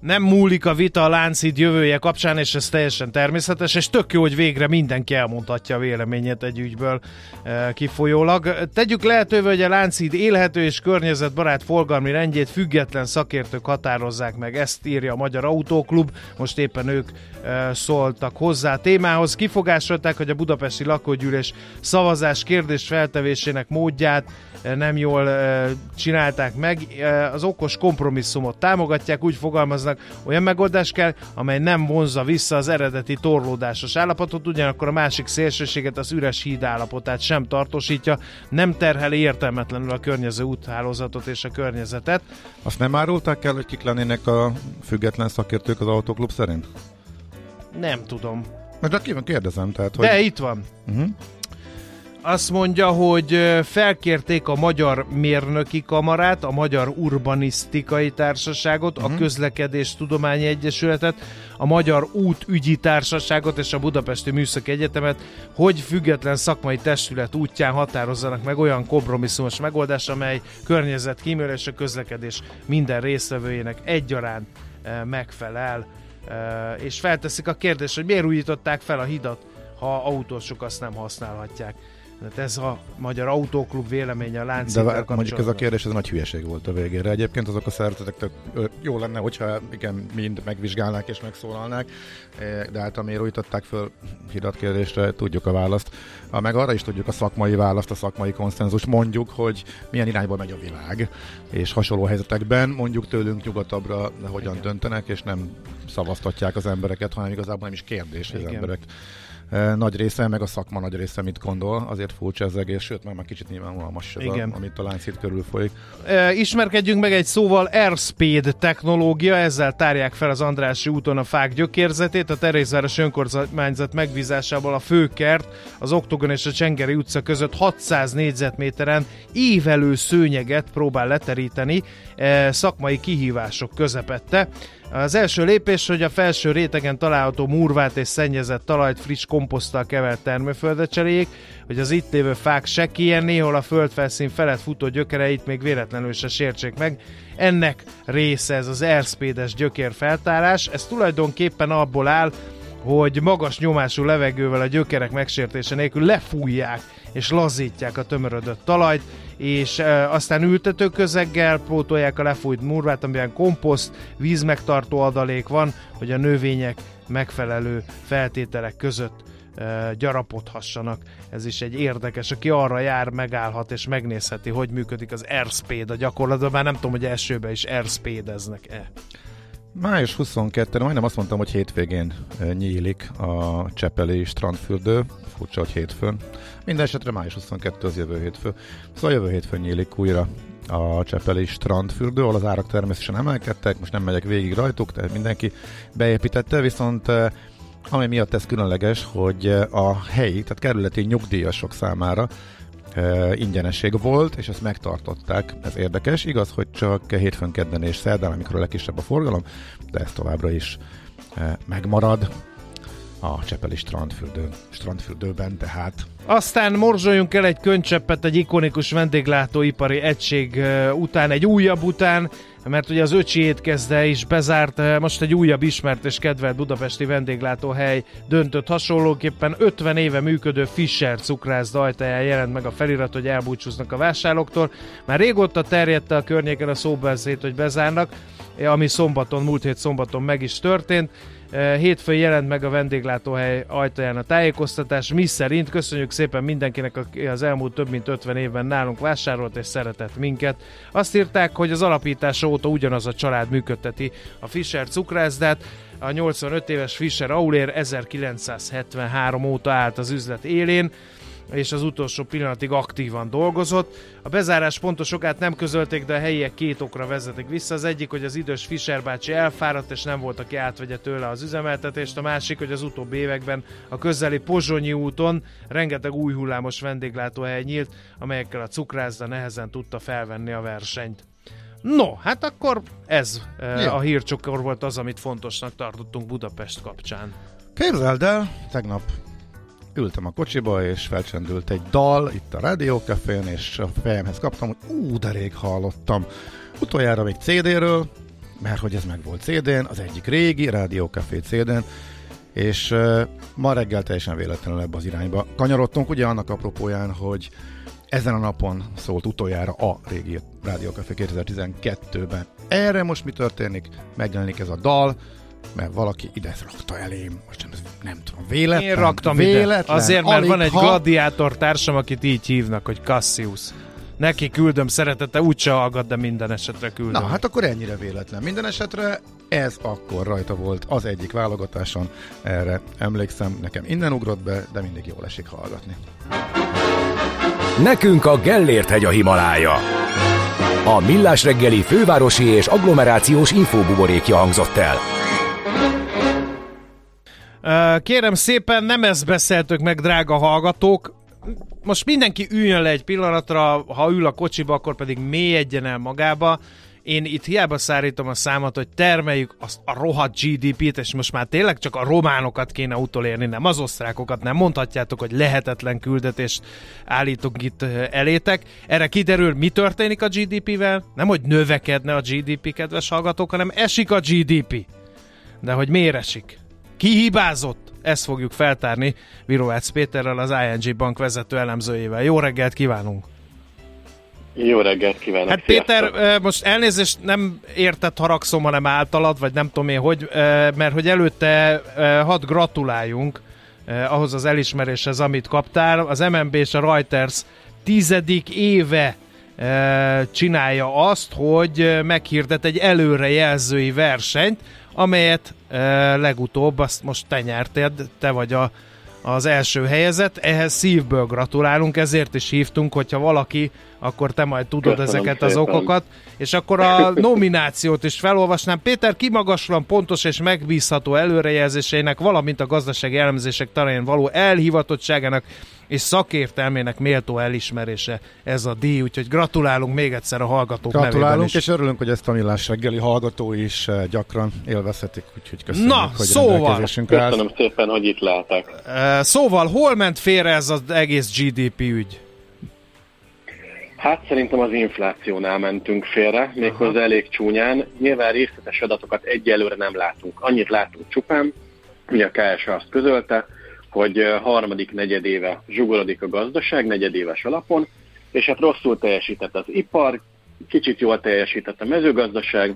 Speaker 3: Nem múlik a vita a Láncid jövője kapcsán, és ez teljesen természetes, és tök jó, hogy végre mindenki elmondhatja a véleményét egy ügyből e, kifolyólag. Tegyük lehetővé, hogy a Láncid élhető és környezetbarát forgalmi rendjét független szakértők határozzák meg. Ezt írja a Magyar Autóklub, most éppen ők e, szóltak hozzá a témához. Kifogásolták, hogy a budapesti lakógyűlés szavazás kérdés feltevésének módját nem jól csinálták meg. Az okos kompromisszumot támogatják, úgy fogalmaznak. Olyan megoldás kell, amely nem vonza vissza az eredeti torlódásos állapotot, ugyanakkor a másik szélsőséget, az üres híd állapotát sem tartósítja, nem terheli értelmetlenül a környező úthálózatot és a környezetet.
Speaker 4: Azt nem árulták el, hogy kik lennének a független szakértők az autóklub szerint?
Speaker 3: Nem tudom.
Speaker 4: De kérdezem, tehát, hogy...
Speaker 3: De itt van. Uh-huh azt mondja, hogy felkérték a Magyar Mérnöki Kamarát, a Magyar Urbanisztikai Társaságot, uh-huh. a mhm. Közlekedés Tudományi Egyesületet, a Magyar Útügyi Társaságot és a Budapesti Műszaki Egyetemet, hogy független szakmai testület útján határozzanak meg olyan kompromisszumos megoldás, amely környezetkímélő és a közlekedés minden résztvevőjének egyaránt megfelel. És felteszik a kérdést, hogy miért újították fel a hidat, ha autósok azt nem használhatják. Tehát ez a Magyar Autóklub véleménye a lánc.
Speaker 4: De mondjuk ez a kérdés, ez nagy hülyeség volt a végére. Egyébként azok a szervezetek tök jó lenne, hogyha igen, mind megvizsgálnák és megszólalnák, de hát amiért újtották föl hidat kérdésre, tudjuk a választ. A, meg arra is tudjuk a szakmai választ, a szakmai konszenzus. Mondjuk, hogy milyen irányba megy a világ, és hasonló helyzetekben mondjuk tőlünk nyugatabbra hogyan igen. döntenek, és nem szavaztatják az embereket, hanem igazából nem is kérdés, hogy az emberek nagy része, meg a szakma nagy része mit gondol, azért furcsa ez egész, sőt, meg már kicsit nyilvánvalmas ez, a, amit a láncít körül folyik.
Speaker 3: E, ismerkedjünk meg egy szóval Airspeed technológia, ezzel tárják fel az Andrássy úton a fák gyökérzetét, a Terézváros önkormányzat megbízásából a főkert, az Oktogon és a Csengeri utca között 600 négyzetméteren évelő szőnyeget próbál leteríteni e, szakmai kihívások közepette. Az első lépés, hogy a felső rétegen található murvát és szennyezett talajt friss komposzttal kevert termőföldet cseréljék, hogy az itt lévő fák se kijön, néhol a földfelszín felett futó gyökereit még véletlenül se sértsék meg. Ennek része ez az erszpédes gyökérfeltárás. Ez tulajdonképpen abból áll, hogy magas nyomású levegővel a gyökerek megsértése nélkül lefújják és lazítják a tömörödött talajt, és e, aztán ültetőközeggel pótolják a lefújt murvát, amiben komposzt, vízmegtartó adalék van, hogy a növények megfelelő feltételek között e, gyarapodhassanak. Ez is egy érdekes, aki arra jár, megállhat és megnézheti, hogy működik az airspeed a gyakorlatban, már nem tudom, hogy elsőben is airspeedeznek-e.
Speaker 4: Május 22 majdnem azt mondtam, hogy hétvégén nyílik a Csepeli strandfürdő, furcsa, hogy hétfőn. Minden esetre május 22 az jövő hétfő. Szóval jövő hétfőn nyílik újra a Csepeli strandfürdő, ahol az árak természetesen emelkedtek, most nem megyek végig rajtuk, tehát mindenki beépítette, viszont ami miatt ez különleges, hogy a helyi, tehát kerületi nyugdíjasok számára e, ingyenesség volt, és ezt megtartották. Ez érdekes. Igaz, hogy csak hétfőn, kedden és szerdán, amikor a legkisebb a forgalom, de ez továbbra is e, megmarad a Csepeli strandfürdő, strandfürdőben, tehát.
Speaker 3: Aztán morzsoljunk el egy könycseppet egy ikonikus vendéglátóipari egység után, egy újabb után, mert ugye az öcsi étkezde is bezárt, most egy újabb ismert és kedvelt budapesti vendéglátóhely döntött hasonlóképpen 50 éve működő Fischer cukrászda ajtaján jelent meg a felirat, hogy elbúcsúznak a vásárlóktól. Már régóta terjedt a környéken a szóbeszéd, hogy bezárnak, ami szombaton, múlt hét szombaton meg is történt. Hétfőn jelent meg a vendéglátóhely ajtaján a tájékoztatás, mi szerint köszönjük szépen mindenkinek, aki az elmúlt több mint 50 évben nálunk vásárolt és szeretett minket. Azt írták, hogy az alapítása óta ugyanaz a család működteti a Fischer cukrászdát, a 85 éves Fischer Aulér 1973 óta állt az üzlet élén, és az utolsó pillanatig aktívan dolgozott. A bezárás pontos okát nem közölték, de a helyiek két okra vezetik vissza. Az egyik, hogy az idős Fischer bácsi elfáradt, és nem volt, aki átvegye tőle az üzemeltetést. A másik, hogy az utóbbi években a közeli Pozsonyi úton rengeteg új hullámos vendéglátóhely nyílt, amelyekkel a cukrászda nehezen tudta felvenni a versenyt. No, hát akkor ez ja. a hírcsokor volt az, amit fontosnak tartottunk Budapest kapcsán.
Speaker 4: Képzeld el, tegnap ültem a kocsiba, és felcsendült egy dal itt a rádiókafén, és a fejemhez kaptam, hogy ú, de rég hallottam. Utoljára még CD-ről, mert hogy ez meg volt CD-n, az egyik régi rádiókafé CD-n, és uh, ma reggel teljesen véletlenül ebbe az irányba kanyarodtunk, ugye annak apropóján, hogy ezen a napon szólt utoljára a régi Rádiókafé 2012-ben. Erre most mi történik? Megjelenik ez a dal, mert valaki ide rakta elém, most nem, nem tudom, véletlen.
Speaker 3: Én raktam véletlen, ide. Azért, mert van egy ha... gladiátor társam, akit így hívnak, hogy Cassius. Neki küldöm szeretete, úgyse hallgat, de minden esetre küldöm.
Speaker 4: Na, hát akkor ennyire véletlen. Minden esetre ez akkor rajta volt az egyik válogatáson, erre emlékszem, nekem innen ugrott be, de mindig jól esik hallgatni.
Speaker 5: Nekünk a Gellért hegy a Himalája. A Millás reggeli fővárosi és agglomerációs infóbuborékja hangzott el.
Speaker 3: Kérem szépen, nem ezt beszéltük meg, drága hallgatók. Most mindenki üljön le egy pillanatra, ha ül a kocsiba, akkor pedig mélyedjen el magába én itt hiába szárítom a számot, hogy termeljük azt a rohadt GDP-t, és most már tényleg csak a románokat kéne utolérni, nem az osztrákokat, nem mondhatjátok, hogy lehetetlen küldetést állítunk itt elétek. Erre kiderül, mi történik a GDP-vel? Nem, hogy növekedne a GDP, kedves hallgatók, hanem esik a GDP. De hogy miért esik? Ki hibázott? Ezt fogjuk feltárni Virovácz Péterrel, az ING bank vezető elemzőjével. Jó reggelt kívánunk!
Speaker 6: Jó reggelt kívánok!
Speaker 3: Hát Péter, most elnézést nem értett haragszom, hanem általad, vagy nem tudom én hogy, mert hogy előtte hadd gratuláljunk ahhoz az elismeréshez, amit kaptál. Az MNB és a Reuters tizedik éve csinálja azt, hogy meghirdet egy előrejelzői versenyt, amelyet legutóbb, azt most te nyerted, te vagy a az első helyezett. Ehhez szívből gratulálunk, ezért is hívtunk, hogyha valaki, akkor te majd tudod Köszönöm ezeket szépen. az okokat. És akkor a [LAUGHS] nominációt is felolvasnám. Péter kimagaslan pontos és megbízható előrejelzéseinek, valamint a gazdasági elemzések terén való elhivatottságának és szakértelmének méltó elismerése ez a díj, úgyhogy gratulálunk még egyszer a hallgatók
Speaker 4: Gratulálunk, is.
Speaker 3: és
Speaker 4: örülünk, hogy ezt a millás reggeli hallgató is eh, gyakran élvezhetik, úgyhogy köszönjük,
Speaker 3: Na,
Speaker 4: hogy
Speaker 3: szóval.
Speaker 6: Köszönöm szépen, hogy itt lehetek.
Speaker 3: Uh, szóval, hol ment félre ez az egész GDP ügy?
Speaker 6: Hát szerintem az inflációnál mentünk félre, méghozzá elég csúnyán. Nyilván részletes adatokat egyelőre nem látunk. Annyit látunk csupán, hogy a KSA azt közölte, hogy harmadik negyedéve zsugorodik a gazdaság, negyedéves alapon, és hát rosszul teljesített az ipar, kicsit jól teljesített a mezőgazdaság,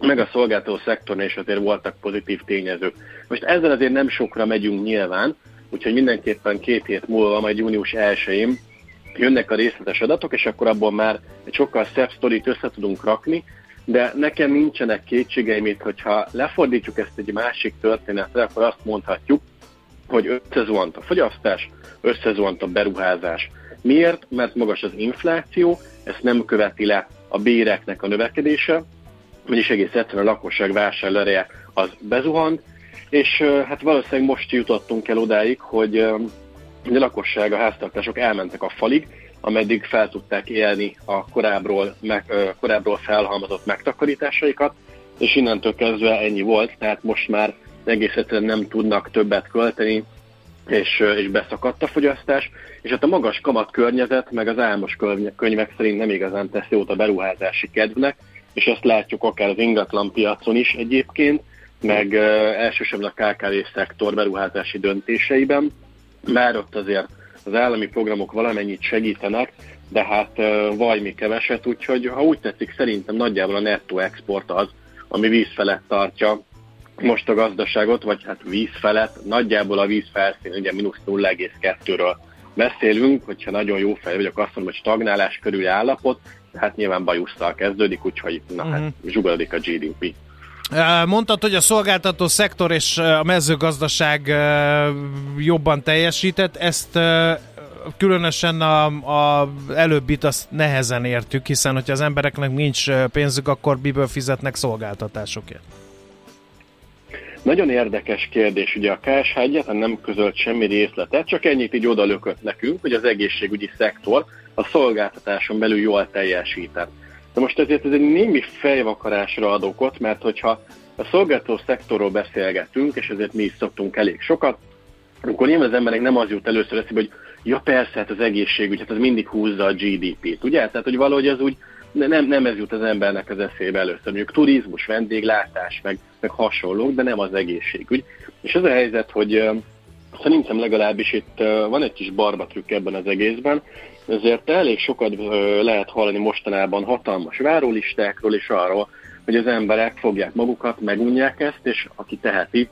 Speaker 6: meg a szolgáltató szektorn és azért voltak pozitív tényezők. Most ezzel azért nem sokra megyünk nyilván, úgyhogy mindenképpen két hét múlva, majd június 1-én jönnek a részletes adatok, és akkor abból már egy sokkal szebb sztorit össze tudunk rakni, de nekem nincsenek kétségeim itt, hogyha lefordítjuk ezt egy másik történetre, akkor azt mondhatjuk, hogy összezuhant a fogyasztás, összezuhant a beruházás. Miért? Mert magas az infláció, ezt nem követi le a béreknek a növekedése, vagyis egész egyszerűen a lakosság vásárlóereje az bezuhant, és hát valószínűleg most jutottunk el odáig, hogy a lakosság, a háztartások elmentek a falig, ameddig fel tudták élni a korábbról, meg, korábbról felhalmozott megtakarításaikat, és innentől kezdve ennyi volt, tehát most már egész egyszerűen nem tudnak többet költeni, és, és beszakadt a fogyasztás, és hát a magas kamat környezet, meg az álmos könyvek szerint nem igazán tesz jót a beruházási kedvnek, és ezt látjuk akár az ingatlan piacon is egyébként, meg elsősorban a KKV szektor beruházási döntéseiben, már ott azért az állami programok valamennyit segítenek, de hát vajmi keveset, úgyhogy ha úgy tetszik, szerintem nagyjából a nettó export az, ami víz felett tartja most a gazdaságot, vagy hát víz felett, nagyjából a víz felszín, ugye mínusz 0,2-ről beszélünk, hogyha nagyon jó fej vagyok, azt mondom, hogy stagnálás körüli állapot, hát nyilván bajusszal kezdődik, úgyhogy na uh-huh. hát mhm. zsugorodik a GDP.
Speaker 3: Mondtad, hogy a szolgáltató szektor és a mezőgazdaság jobban teljesített, ezt különösen a, a előbbit azt nehezen értük, hiszen hogyha az embereknek nincs pénzük, akkor miből fizetnek szolgáltatásokért?
Speaker 6: Nagyon érdekes kérdés, ugye a KSH egyáltalán nem közölt semmi részletet, csak ennyit így odalökött nekünk, hogy az egészségügyi szektor a szolgáltatáson belül jól teljesített. De most ezért ez egy némi fejvakarásra ad okot, mert hogyha a szolgáltató szektorról beszélgetünk, és ezért mi is szoktunk elég sokat, akkor nyilván az emberek nem az jut először eszébe, hogy ja persze, hát az egészségügy, hát az mindig húzza a GDP-t, ugye? Tehát, hogy valahogy az úgy nem, nem ez jut az embernek az eszébe először. Mondjuk turizmus, vendéglátás, meg, meg hasonlók, de nem az egészségügy. És az a helyzet, hogy szerintem legalábbis itt van egy kis barbatrükk ebben az egészben, ezért elég sokat lehet hallani mostanában hatalmas várólistákról és arról, hogy az emberek fogják magukat, megunják ezt, és aki teheti,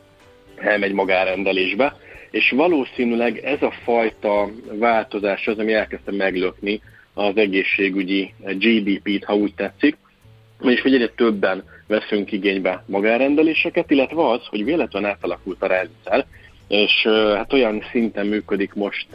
Speaker 6: elmegy magárendelésbe. És valószínűleg ez a fajta változás az, ami elkezdte meglökni az egészségügyi GDP-t, ha úgy tetszik, és hogy egyre többen veszünk igénybe magárendeléseket, illetve az, hogy véletlenül átalakult a rendszer, és hát olyan szinten működik most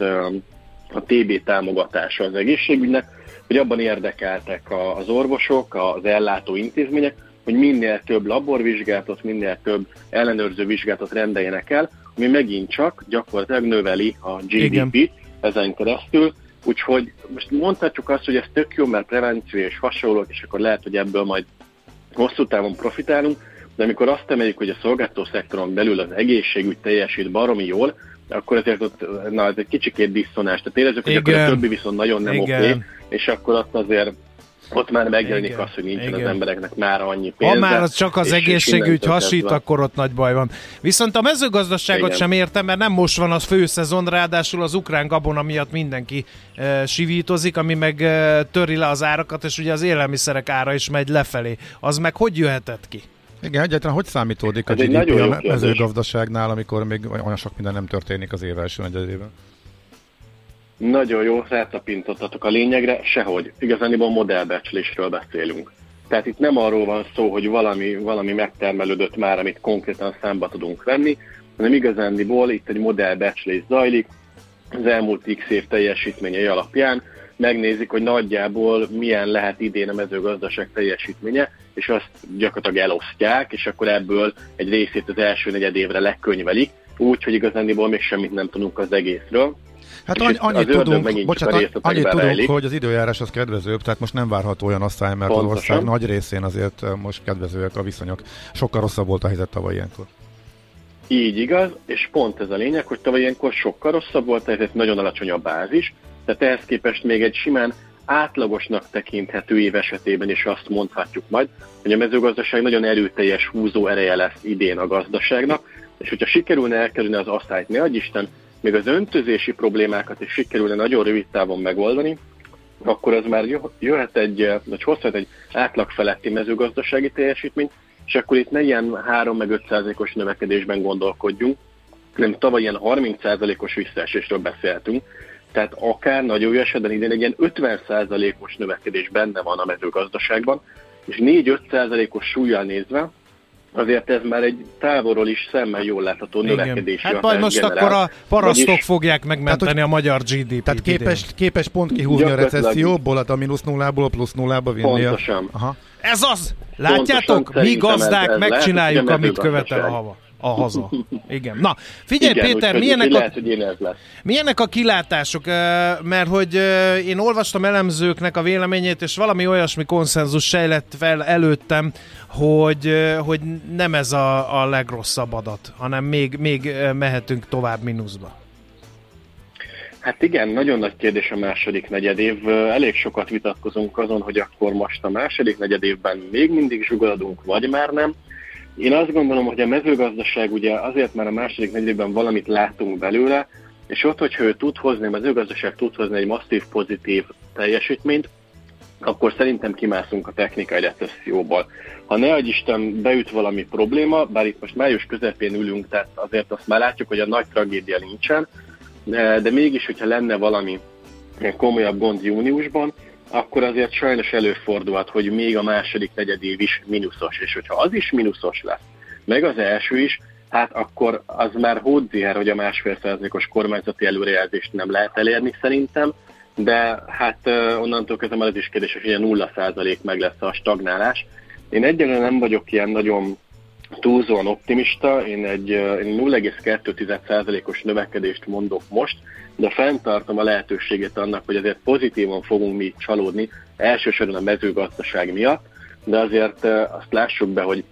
Speaker 6: a TB támogatása az egészségügynek, hogy abban érdekeltek az orvosok, az ellátó intézmények, hogy minél több laborvizsgálatot, minél több ellenőrző vizsgálatot rendeljenek el, ami megint csak gyakorlatilag növeli a GDP-t ezen keresztül, úgyhogy most mondhatjuk azt, hogy ez tök jó, mert prevenció és hasonlók, és akkor lehet, hogy ebből majd hosszú távon profitálunk, de amikor azt emeljük, hogy a szolgáltató szektoron belül az egészségügy teljesít baromi jól, akkor azért ott, na, ez egy kicsikét diszonás. Tehát érezzük, hogy Igen. akkor a többi viszont nagyon nem oké, okay, és akkor azt azért ott már megjelenik Igen. az, hogy nincsen Igen. az embereknek már annyi pénz.
Speaker 3: Ha már az csak az egészségügy hasít, kezdve. akkor ott nagy baj van. Viszont a mezőgazdaságot Igen. sem értem, mert nem most van az főszezon, ráadásul az ukrán gabona miatt mindenki e, sivítozik, ami meg e, töri le az árakat, és ugye az élelmiszerek ára is megy lefelé. Az meg hogy jöhetett ki?
Speaker 4: Igen, egyáltalán hogy számítódik a GDP a mezőgazdaságnál, amikor még olyan sok minden nem történik az év első negyedében?
Speaker 6: Nagyon jó, rátapintottatok a lényegre, sehogy. Igazániból modellbecslésről beszélünk. Tehát itt nem arról van szó, hogy valami, valami megtermelődött már, amit konkrétan számba tudunk venni, hanem igazándiból itt egy modellbecslés zajlik, az elmúlt x év teljesítményei alapján megnézik, hogy nagyjából milyen lehet idén a mezőgazdaság teljesítménye, és azt gyakorlatilag elosztják, és akkor ebből egy részét az első negyed évre lekönyvelik, úgy, hogy igazániból még semmit nem tudunk az egészről.
Speaker 4: Hát annyi, annyit tudunk, bocsánat, annyit tudunk, hogy az időjárás az kedvezőbb, tehát most nem várható olyan asszály, mert Pontosan. az ország nagy részén azért most kedvezőek a viszonyok. Sokkal rosszabb volt a helyzet tavaly ilyenkor.
Speaker 6: Így igaz, és pont ez a lényeg, hogy tavaly ilyenkor sokkal rosszabb volt helyzet, nagyon alacsony a bázis, tehát ehhez képest még egy simán átlagosnak tekinthető év esetében is azt mondhatjuk majd, hogy a mezőgazdaság nagyon erőteljes húzó ereje lesz idén a gazdaságnak, és hogyha sikerülne elkerülni az asszályt, ne Isten, még az öntözési problémákat is sikerülne nagyon rövid távon megoldani, akkor az már jöhet egy, vagy hozhat egy átlag feletti mezőgazdasági teljesítmény, és akkor itt ne ilyen 3 meg 5 százalékos növekedésben gondolkodjunk, hanem tavaly ilyen 30 százalékos visszaesésről beszéltünk, tehát akár nagyon jó esetben idén egy ilyen 50 százalékos növekedés benne van a mezőgazdaságban, és 4-5 százalékos súlyjal nézve, azért ez már egy távolról is szemmel jól látható növekedés.
Speaker 3: Hát majd most generál. akkor a parasztok Vagyis, fogják megmenteni tehát, a magyar GDP-t.
Speaker 4: Tehát képes, képes pont kihúzni a recesszióból, hát a mínusz nullából plusz nullába vinni.
Speaker 6: Pontosan.
Speaker 4: A... Aha.
Speaker 3: Ez az! Látjátok? Mi gazdák ez, ez megcsináljuk, lehet, amit követel a hava a haza. Igen. Na, figyelj Igen, Péter, milyenek, a, lehet, hogy én lesz. milyenek a kilátások? Mert hogy én olvastam elemzőknek a véleményét, és valami olyasmi konszenzus sejlett fel előttem, hogy, hogy nem ez a, a legrosszabb adat, hanem még, még mehetünk tovább mínuszba.
Speaker 6: Hát igen, nagyon nagy kérdés a második negyedév. Elég sokat vitatkozunk azon, hogy akkor most a második negyedévben még mindig zsugorodunk, vagy már nem. Én azt gondolom, hogy a mezőgazdaság ugye azért már a második negyedében valamit látunk belőle, és ott, hogyha ő tud hozni, a mezőgazdaság tud hozni egy masszív pozitív teljesítményt, akkor szerintem kimászunk a technikai recesszióból. Ha ne adj Isten beüt valami probléma, bár itt most május közepén ülünk, tehát azért azt már látjuk, hogy a nagy tragédia nincsen, de mégis, hogyha lenne valami komolyabb gond júniusban, akkor azért sajnos előfordulhat, hogy még a második negyedév is mínuszos, és hogyha az is mínuszos lesz, meg az első is, hát akkor az már hódziher, hogy a másfél százalékos kormányzati előrejelzést nem lehet elérni szerintem, de hát onnantól kezdve már az is kérdés, hogy ilyen nulla százalék meg lesz a stagnálás. Én egyelőre nem vagyok ilyen nagyon túlzóan optimista, én egy én 0,2%-os növekedést mondok most, de fenntartom a lehetőséget annak, hogy azért pozitívan fogunk mi csalódni, elsősorban a mezőgazdaság miatt, de azért azt lássuk be, hogy,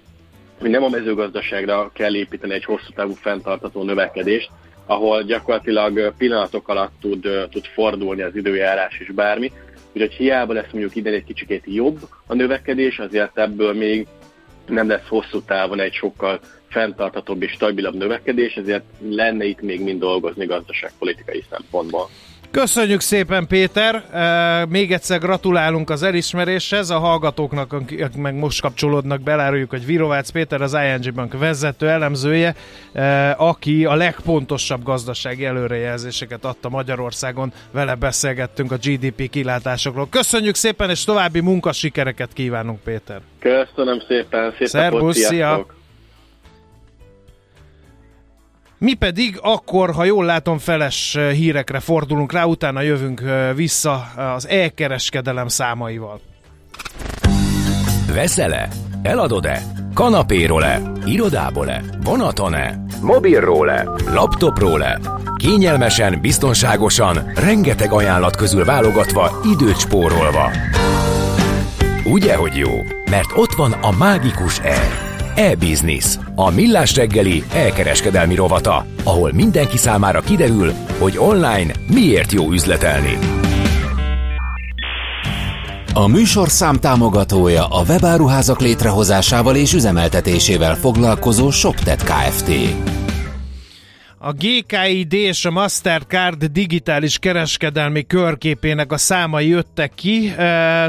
Speaker 6: nem a mezőgazdaságra kell építeni egy hosszú távú fenntartató növekedést, ahol gyakorlatilag pillanatok alatt tud, tud fordulni az időjárás és bármi. Úgyhogy hiába lesz mondjuk ide egy kicsikét jobb a növekedés, azért ebből még nem lesz hosszú távon egy sokkal fenntarthatóbb és stabilabb növekedés, ezért lenne itt még mind dolgozni gazdaságpolitikai szempontból.
Speaker 3: Köszönjük szépen, Péter! Még egyszer gratulálunk az elismeréshez. A hallgatóknak, akik meg most kapcsolódnak, beláruljuk, hogy Virovácz Péter az ING Bank vezető elemzője, aki a legpontosabb gazdasági előrejelzéseket adta Magyarországon. Vele beszélgettünk a GDP kilátásokról. Köszönjük szépen, és további munkasikereket kívánunk, Péter!
Speaker 6: Köszönöm szépen! Szép
Speaker 3: Szerbusz, szia! Mi pedig akkor, ha jól látom, feles hírekre fordulunk rá, utána jövünk vissza az e-kereskedelem számaival.
Speaker 5: Veszel-e? Eladod-e? Kanapéról-e? Irodából-e? Vonaton-e? Mobilról-e? Laptopról-e? Kényelmesen, biztonságosan, rengeteg ajánlat közül válogatva, időt spórolva. Ugye, hogy jó? Mert ott van a mágikus E E-Business, a millás reggeli elkereskedelmi rovata, ahol mindenki számára kiderül, hogy online miért jó üzletelni.
Speaker 2: A műsorszám támogatója a webáruházak létrehozásával és üzemeltetésével foglalkozó ShopTet Kft.
Speaker 3: A GKID és a Mastercard digitális kereskedelmi körképének a számai jöttek ki.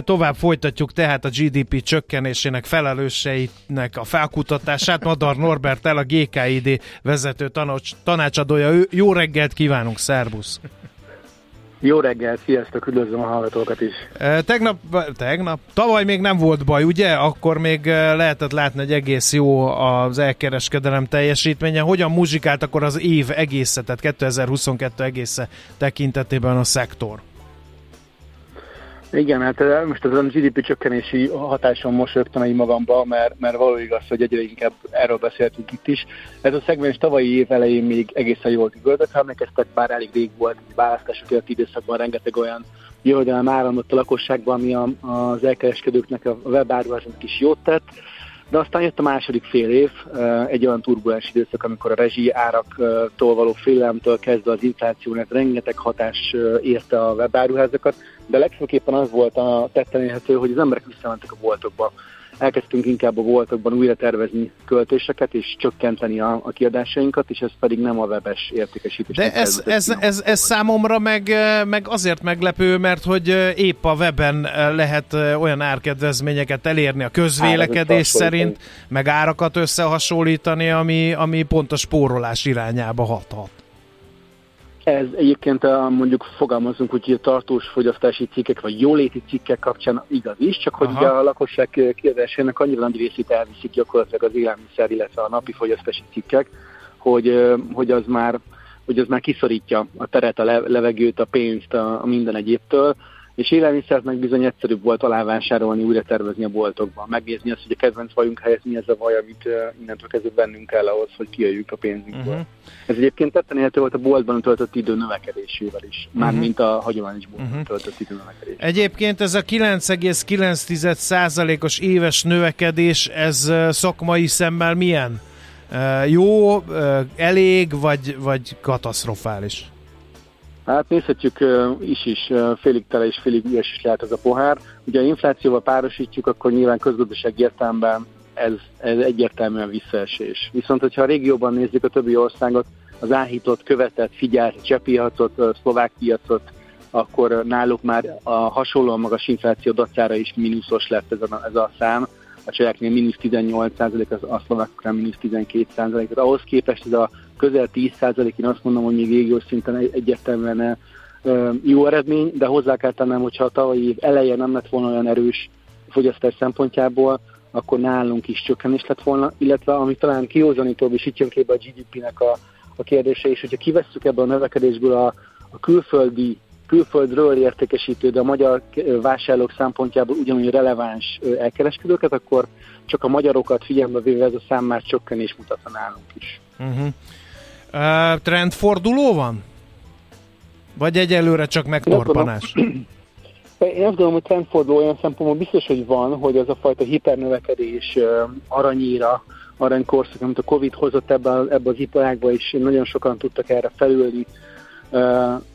Speaker 3: Tovább folytatjuk tehát a GDP csökkenésének felelőseinek a felkutatását. Madar Norbert el a GKID vezető tanácsadója. Jó reggelt kívánunk, szervusz!
Speaker 7: Jó reggel, sziasztok, üdvözlöm a hallgatókat is.
Speaker 3: Tegnap, tegnap, tavaly még nem volt baj, ugye? Akkor még lehetett látni, hogy egész jó az elkereskedelem teljesítménye. Hogyan muzsikált akkor az év egésze, tehát 2022 egésze tekintetében a szektor?
Speaker 7: Igen, hát most az a GDP csökkenési hatáson rögtön így magamba, mert, mert való igaz, hogy egyre inkább erről beszéltünk itt is. Ez a szegmens tavalyi év elején még egészen jól kigöldött, ha emlékeztek, bár elég rég volt, választások előtti időszakban rengeteg olyan jövedelem áramlott a lakosságban, ami az elkereskedőknek, a webáruháznak is jót tett. De aztán jött a második fél év, egy olyan turbulens időszak, amikor a rezsi áraktól való félelemtől kezdve az inflációnak rengeteg hatás érte a webáruházakat, de legfőképpen az volt a tetten hogy az emberek visszamentek a boltokba. Elkezdtünk inkább a boltokban újra tervezni költéseket és csökkenteni a, a kiadásainkat, és ez pedig nem a webes értékesítés.
Speaker 3: De ez, ez, ez, ez számomra meg, meg azért meglepő, mert hogy épp a weben lehet olyan árkedvezményeket elérni a közvélekedés szerint, meg árakat összehasonlítani, ami, ami pont a spórolás irányába hathat.
Speaker 7: Ez egyébként a, mondjuk fogalmazunk hogy a tartós fogyasztási cikkek, vagy jóléti cikkek kapcsán igaz is, csak hogy ugye a lakosság kiadásának annyira nagy részét elviszik gyakorlatilag az élelmiszer, illetve a napi fogyasztási cikkek, hogy, hogy az már hogy az már kiszorítja a teret, a levegőt, a pénzt, a, a minden egyébtől, és élelmiszert meg bizony egyszerűbb volt alávásárolni, újra tervezni a boltokban, megnézni azt, hogy a kedvenc vajunk helyett mi ez a vaj, amit uh, innentől kezdve bennünk kell ahhoz, hogy kijöjjük a pénzünkből. Uh-huh. Ez egyébként tetten érhető volt a boltban töltött idő növekedésével is, uh-huh. mármint a hagyományos boltban uh-huh. töltött idő növekedésével.
Speaker 3: Egyébként ez a 9,9%-os éves növekedés, ez szakmai szemmel milyen? Jó, elég, vagy, vagy katasztrofális?
Speaker 7: Hát nézhetjük is is, félig tele és félig üres is lehet ez a pohár. Ugye ha inflációval párosítjuk, akkor nyilván közgazdaság értelemben ez, ez egyértelműen visszaesés. Viszont, hogyha a régióban nézzük a többi országot, az áhított, követett, figyelt cseh piacot, szlovák piacot, akkor náluk már a hasonlóan magas infláció dacára is mínuszos lett ez a, ez a szám. A cseheknél mínusz 18 százalék, a szlovákoknál mínusz 12 százalék. Ahhoz képest ez a közel 10% én azt mondom, hogy még régiós szinten egyértelműen jó eredmény, de hozzá kell tennem, hogyha a tavalyi év eleje nem lett volna olyan erős fogyasztás szempontjából, akkor nálunk is csökkenés lett volna, illetve ami talán kiózanítóbb, és itt jön képbe a GDP-nek a, a kérdése is, hogyha kivesszük ebből a növekedésből a, a külföldi külföldről értékesítő, de a magyar vásárlók szempontjából ugyanúgy releváns elkereskedőket, akkor csak a magyarokat figyelembe véve ez a szám már csökkenés mutatna nálunk is.
Speaker 3: Uh-huh. Uh, trendforduló van? Vagy egyelőre csak megtorpanás?
Speaker 7: Én azt gondolom, hogy trendforduló olyan szempontból biztos, hogy van, hogy az a fajta hipernövekedés aranyíra, aranykorszak, amit a Covid hozott ebbe, ebbe az iparágba, és nagyon sokan tudtak erre felülni,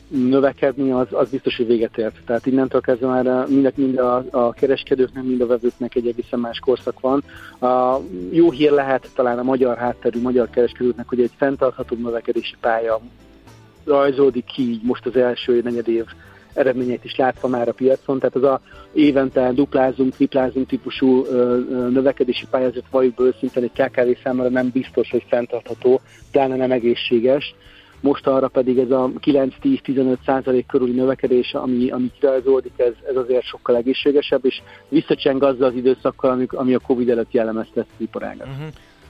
Speaker 7: növekedni, az, az biztos, hogy véget ért. Tehát innentől kezdve már mind, mind a, a kereskedőknek, mind a vevőknek egy egészen más korszak van. A jó hír lehet talán a magyar hátterű magyar kereskedőknek, hogy egy fenntartható növekedési pálya rajzódik ki így most az első negyed év eredményeit is látva már a piacon, tehát az a évente duplázunk, triplázunk típusú ö, ö, növekedési pályázat valljuk őszintén egy KKV számára nem biztos, hogy fenntartható, pláne nem egészséges most arra pedig ez a 9-10-15 százalék körüli növekedés, ami, ami kirajzolódik, ez, ez azért sokkal egészségesebb, és visszacseng azzal az időszakkal, ami, ami a Covid előtt jellemezte ezt az iparágat. Uh-huh.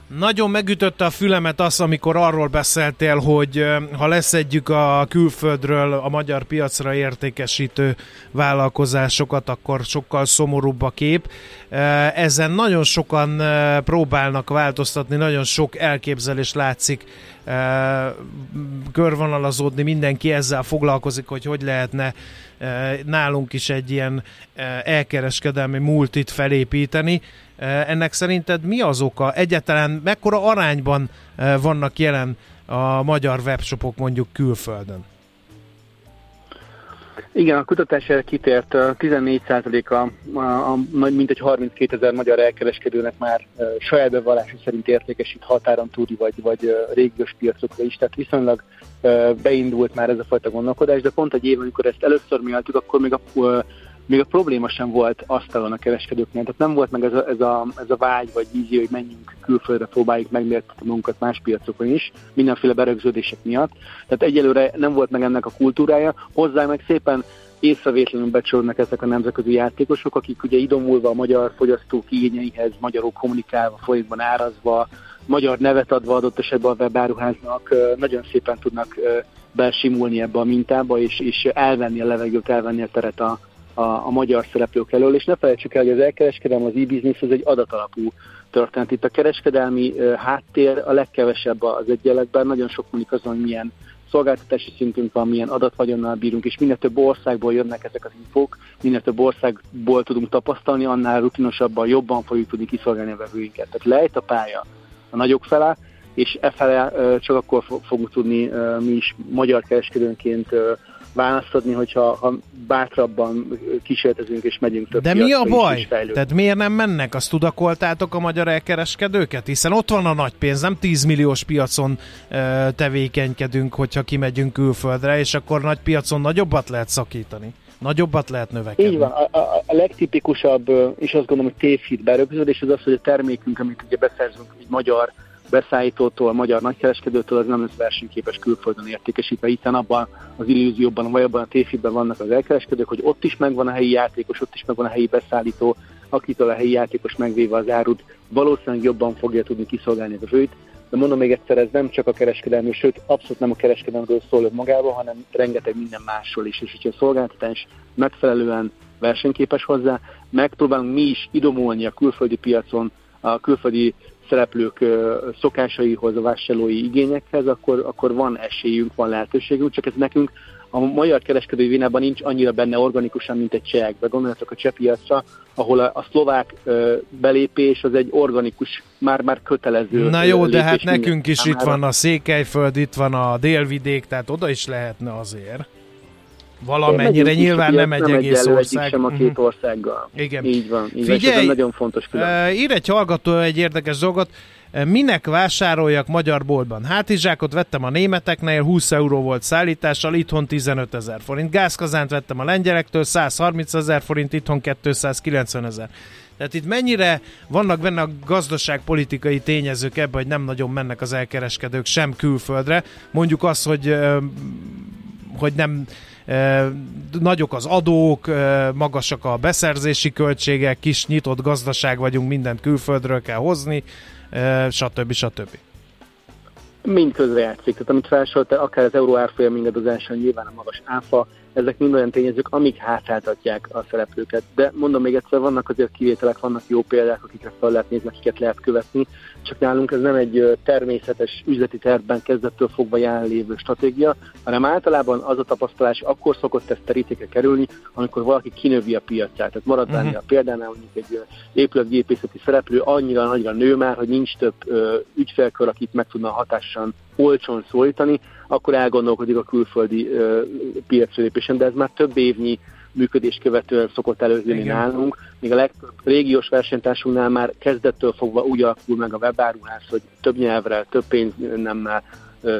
Speaker 3: Nagyon megütötte a fülemet az, amikor arról beszéltél, hogy ha leszedjük a külföldről a magyar piacra értékesítő vállalkozásokat, akkor sokkal szomorúbb a kép. Ezen nagyon sokan próbálnak változtatni, nagyon sok elképzelés látszik körvonalazódni, mindenki ezzel foglalkozik, hogy hogy lehetne nálunk is egy ilyen elkereskedelmi multit felépíteni. Ennek szerinted mi az oka? Egyáltalán mekkora arányban vannak jelen a magyar webshopok mondjuk külföldön?
Speaker 7: Igen, a kutatás erre kitért, 14%-a, a, a, mintegy 32 ezer magyar elkereskedőnek már saját bevallása szerint értékesít határon túli vagy, vagy régiós piacokra is, tehát viszonylag beindult már ez a fajta gondolkodás, de pont egy év, amikor ezt először mi akkor még a még a probléma sem volt asztalon a kereskedőknél, tehát nem volt meg ez a, ez a, ez a vágy vagy vízió, hogy menjünk külföldre, próbáljuk megmérni magunkat más piacokon is, mindenféle berögződések miatt. Tehát egyelőre nem volt meg ennek a kultúrája, hozzá meg szépen észrevétlenül becsörnek ezek a nemzetközi játékosok, akik ugye idomulva a magyar fogyasztók igényeihez, magyarok kommunikálva, folyamban árazva, magyar nevet adva adott esetben a webáruháznak nagyon szépen tudnak belsimulni ebbe a mintába, és, és elvenni a levegőt, elvenni a teret a, a, a magyar szereplők elől, és ne felejtsük el, hogy az elkereskedelem, az e-business az egy adatalapú történet. Itt a kereskedelmi háttér a legkevesebb az egyenletben, nagyon sok múlik azon, hogy milyen szolgáltatási szintünk van, milyen adatvagyonnal bírunk, és minél több országból jönnek ezek az infók, minél több országból tudunk tapasztalni, annál rutinosabban, jobban fogjuk tudni kiszolgálni a vevőinket. Tehát lejt a pálya a nagyok fele, és e fele csak akkor fogunk tudni mi is magyar kereskedőnként választ adni, hogyha ha bátrabban kísérletezünk és megyünk több
Speaker 3: De mi a baj? Tehát miért nem mennek? Azt tudakoltátok a magyar elkereskedőket? Hiszen ott van a nagy pénz, nem 10 milliós piacon ö, tevékenykedünk, hogyha kimegyünk külföldre, és akkor nagy piacon nagyobbat lehet szakítani. Nagyobbat lehet növekedni.
Speaker 7: Így van. A, a, a legtipikusabb, és azt gondolom, hogy tévhit berögződés az az, hogy a termékünk, amit ugye beszerzünk egy magyar beszállítótól, magyar nagykereskedőtől az nem lesz versenyképes külföldön értékesítve, hiszen abban az illúzióban, vagy abban a tévhitben vannak az elkereskedők, hogy ott is megvan a helyi játékos, ott is megvan a helyi beszállító, akitől a helyi játékos megvéve az árut, valószínűleg jobban fogja tudni kiszolgálni a vőt. De mondom még egyszer, ez nem csak a kereskedelmi, sőt, abszolút nem a kereskedelmről szól magában, hanem rengeteg minden másról is. És hogyha a szolgáltatás megfelelően versenyképes hozzá, megpróbálunk mi is idomulni a külföldi piacon, a külföldi szereplők szokásaihoz, a vásárlói igényekhez, akkor, akkor van esélyünk, van lehetőségünk, csak ez nekünk a magyar kereskedői vinában nincs annyira benne organikusan, mint egy csehekben. Gondoljatok a cseh piacra, ahol a, a szlovák ö, belépés az egy organikus, már-már kötelező
Speaker 3: Na jó, de hát nekünk is számára. itt van a Székelyföld, itt van a délvidék, tehát oda is lehetne azért. Valamennyire nyilván nem egy egész ország.
Speaker 7: sem a két mhm. országgal.
Speaker 3: Igen.
Speaker 7: Így van. Így Figyelj, nagyon fontos
Speaker 3: külön. ír egy hallgató egy érdekes dolgot. Minek vásároljak magyar boltban? Hátizsákot vettem a németeknél, 20 euró volt szállítással, itthon 15 ezer forint. Gázkazánt vettem a lengyelektől, 130 ezer forint, itthon 290 ezer. Tehát itt mennyire vannak benne a gazdaságpolitikai tényezők ebben, hogy nem nagyon mennek az elkereskedők sem külföldre. Mondjuk az, hogy, hogy nem nagyok az adók, magasak a beszerzési költségek, kis nyitott gazdaság vagyunk, mindent külföldről kell hozni, stb. stb.
Speaker 7: Mind közrejátszik. Tehát amit felsorolta, akár az euró árfolyam ingadozása, nyilván a magas áfa, ezek mind olyan tényezők, amik hátráltatják a szereplőket. De mondom még egyszer, vannak azért kivételek, vannak jó példák, akikre fel lehet nézni, akiket lehet követni, csak nálunk ez nem egy természetes üzleti tervben kezdettől fogva jelenlévő stratégia, hanem általában az a tapasztalás, akkor szokott ez terítéke kerülni, amikor valaki kinövi a piacát. Tehát marad uh-huh. a példánál, mondjuk egy épületgépészeti szereplő annyira nagyra nő már, hogy nincs több ö, ügyfélkör, akit meg tudna hatásan olcsón szólítani, akkor elgondolkodik a külföldi ö, piacra lépésen, de ez már több évnyi működés követően szokott előzőni nálunk, míg a legtöbb régiós versenytársunknál már kezdettől fogva úgy alakul meg a webáruház, hogy több nyelvre, több pénz nemmel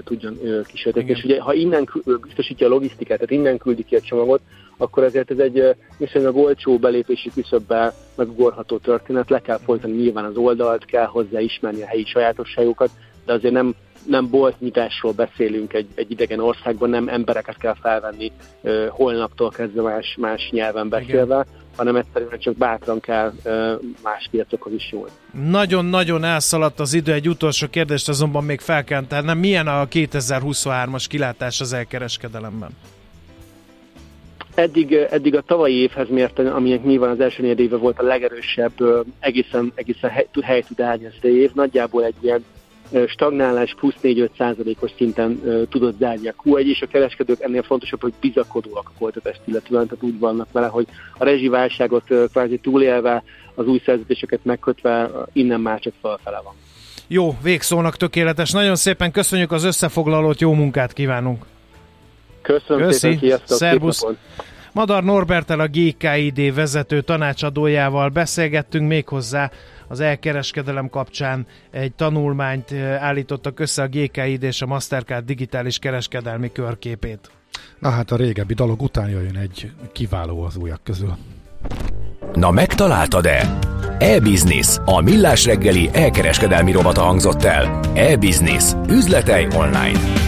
Speaker 7: tudjon kísérletni. És ugye, ha innen biztosítja a logisztikát, tehát innen küldi ki a csomagot, akkor ezért ez egy viszonylag olcsó belépési küszöbbel megugorható történet, le kell folytani nyilván az oldalt, kell hozzá ismerni a helyi sajátosságokat, de azért nem nem boltnyitásról beszélünk egy, egy idegen országban, nem embereket kell felvenni uh, holnaptól kezdve más, más nyelven beszélve, Igen. hanem egyszerűen csak bátran kell uh, más piacokhoz is jól.
Speaker 3: Nagyon-nagyon elszaladt az idő, egy utolsó kérdést azonban még fel kell tennem. Milyen a 2023-as kilátás az elkereskedelemben?
Speaker 7: Eddig, eddig a tavalyi évhez mérten, aminek nyilván az első négy éve volt a legerősebb, egészen, egészen hely, hely tud állni az év, nagyjából egy ilyen stagnálás plusz 4-5 százalékos szinten tudott zárni a Q1, és a kereskedők ennél fontosabb, hogy bizakodóak a folytatást illetően, tehát úgy vannak vele, hogy a rezsiválságot kvázi túlélve, az új szerződéseket megkötve, innen már csak felfele van.
Speaker 3: Jó, végszónak tökéletes. Nagyon szépen köszönjük az összefoglalót, jó munkát kívánunk!
Speaker 7: Köszönöm Köszi. szépen, sziasztok!
Speaker 3: Szerbusz! Madar Norbertel a GKID vezető tanácsadójával beszélgettünk még hozzá az elkereskedelem kapcsán egy tanulmányt eh, állítottak össze a GKID és a Mastercard digitális kereskedelmi körképét.
Speaker 4: Na hát a régebbi dolog után jöjjön egy kiváló az újak közül.
Speaker 5: Na megtaláltad-e? E-Business, a millás reggeli elkereskedelmi robata hangzott el. E-Business, üzletei online.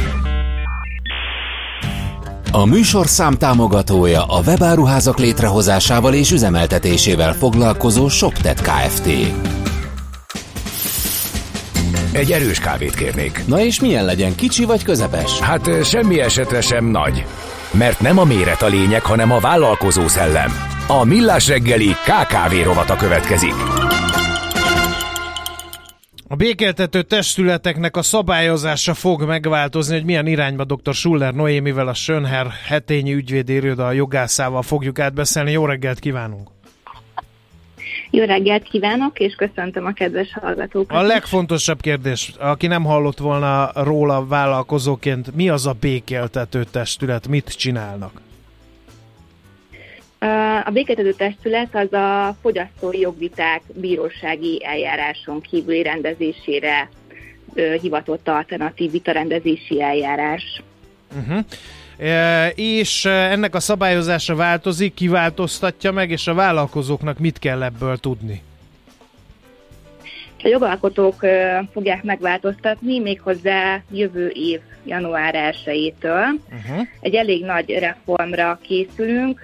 Speaker 2: A műsorszám támogatója a webáruházak létrehozásával és üzemeltetésével foglalkozó ShopTet Kft.
Speaker 5: Egy erős kávét kérnék.
Speaker 2: Na és milyen legyen, kicsi vagy közepes?
Speaker 5: Hát semmi esetre sem nagy. Mert nem a méret a lényeg, hanem a vállalkozó szellem. A Millás reggeli KKV rovata következik.
Speaker 3: A békéltető testületeknek a szabályozása fog megváltozni, hogy milyen irányba dr. Schuller Noémivel, a Sönher hetényi ügyvédi a jogászával fogjuk átbeszélni. Jó reggelt kívánunk!
Speaker 8: Jó reggelt kívánok, és köszöntöm a kedves hallgatókat.
Speaker 3: A legfontosabb kérdés, aki nem hallott volna róla vállalkozóként, mi az a békéltető testület, mit csinálnak?
Speaker 8: A béketedő testület az a fogyasztói jogviták bírósági eljáráson kívüli rendezésére hivatott alternatív vitarendezési eljárás.
Speaker 3: Uh-huh. És ennek a szabályozása változik, kiváltoztatja meg, és a vállalkozóknak mit kell ebből tudni?
Speaker 8: A jogalkotók fogják megváltoztatni méghozzá jövő év január 1-től. Uh-huh. Egy elég nagy reformra készülünk,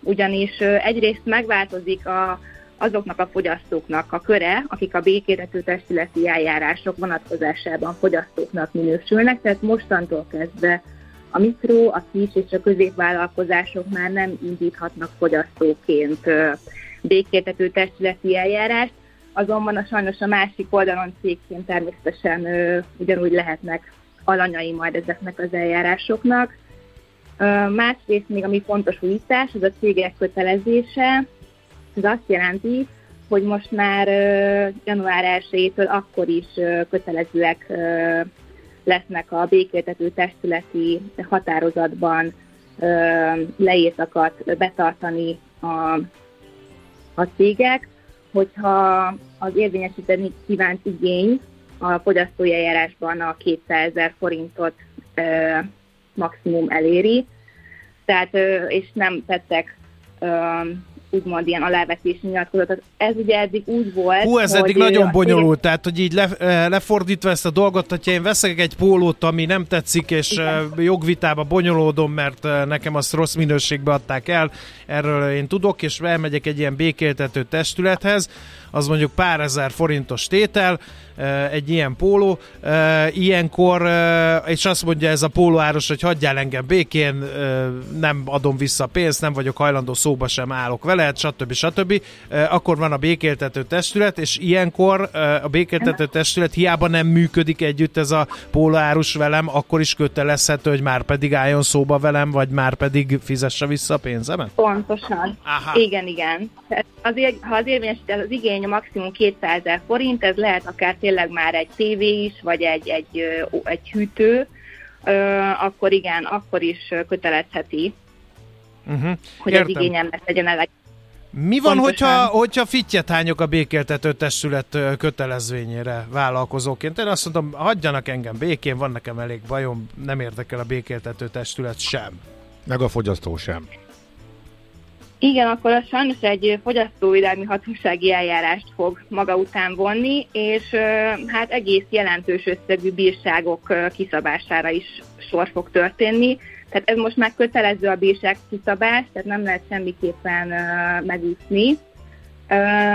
Speaker 8: ugyanis egyrészt megváltozik a, azoknak a fogyasztóknak a köre, akik a békérető testületi eljárások vonatkozásában fogyasztóknak minősülnek, tehát mostantól kezdve a mikro, a kis és a középvállalkozások már nem indíthatnak fogyasztóként békértető testületi eljárást, azonban a sajnos a másik oldalon cégként természetesen ö, ugyanúgy lehetnek alanyai majd ezeknek az eljárásoknak. Ö, másrészt még ami fontos újítás, az a cégek kötelezése, ez azt jelenti, hogy most már ö, január 1-től akkor is ö, kötelezőek ö, lesznek a békéltető testületi határozatban ö, leírtakat betartani a, a cégek, hogyha az érvényesíteni kívánt igény a fogyasztói eljárásban a 200 ezer forintot ö, maximum eléri, tehát, ö, és nem tettek ö, úgymond ilyen alávetési nyilatkozatot. Ez ugye eddig úgy volt,
Speaker 3: Hú, ez
Speaker 8: hogy
Speaker 3: eddig nagyon bonyolult, tehát hogy így le, lefordítva ezt a dolgot, hogyha én veszek egy pólót, ami nem tetszik, és eh, jogvitába bonyolódom, mert nekem azt rossz minőségbe adták el, erről én tudok, és elmegyek egy ilyen békéltető testülethez, az mondjuk pár ezer forintos tétel, egy ilyen póló, ilyenkor, és azt mondja ez a pólóáros, hogy hagyjál engem békén, nem adom vissza a pénzt, nem vagyok hajlandó, szóba sem állok veled, stb. stb. Akkor van a békéltető testület, és ilyenkor a békéltető testület hiába nem működik együtt ez a pólóárus velem, akkor is kötelezhető, hogy már pedig álljon szóba velem, vagy már pedig fizesse vissza a pénzemet?
Speaker 8: Pontosan.
Speaker 3: Aha.
Speaker 8: Igen, igen. Azért, ha az érvényesítés az igény a maximum 200 ezer forint, ez lehet akár tényleg már egy tévé is, vagy egy, egy, egy hűtő, akkor igen, akkor is kötelezheti,
Speaker 3: Uh-huh.
Speaker 8: hogy az igényemnek legyen elég.
Speaker 3: Mi van,
Speaker 8: Pontosan.
Speaker 3: hogyha, hogyha fittyet hányok a békéltető testület kötelezvényére vállalkozóként? Én azt mondom, hagyjanak engem békén, van nekem elég bajom, nem érdekel a békéltető testület sem.
Speaker 4: Meg a fogyasztó sem.
Speaker 8: Igen, akkor az sajnos egy fogyasztóvédelmi hatósági eljárást fog maga után vonni, és hát egész jelentős összegű bírságok kiszabására is sor fog történni. Tehát ez most már kötelező a bírság kiszabás, tehát nem lehet semmiképpen megúszni. Ö,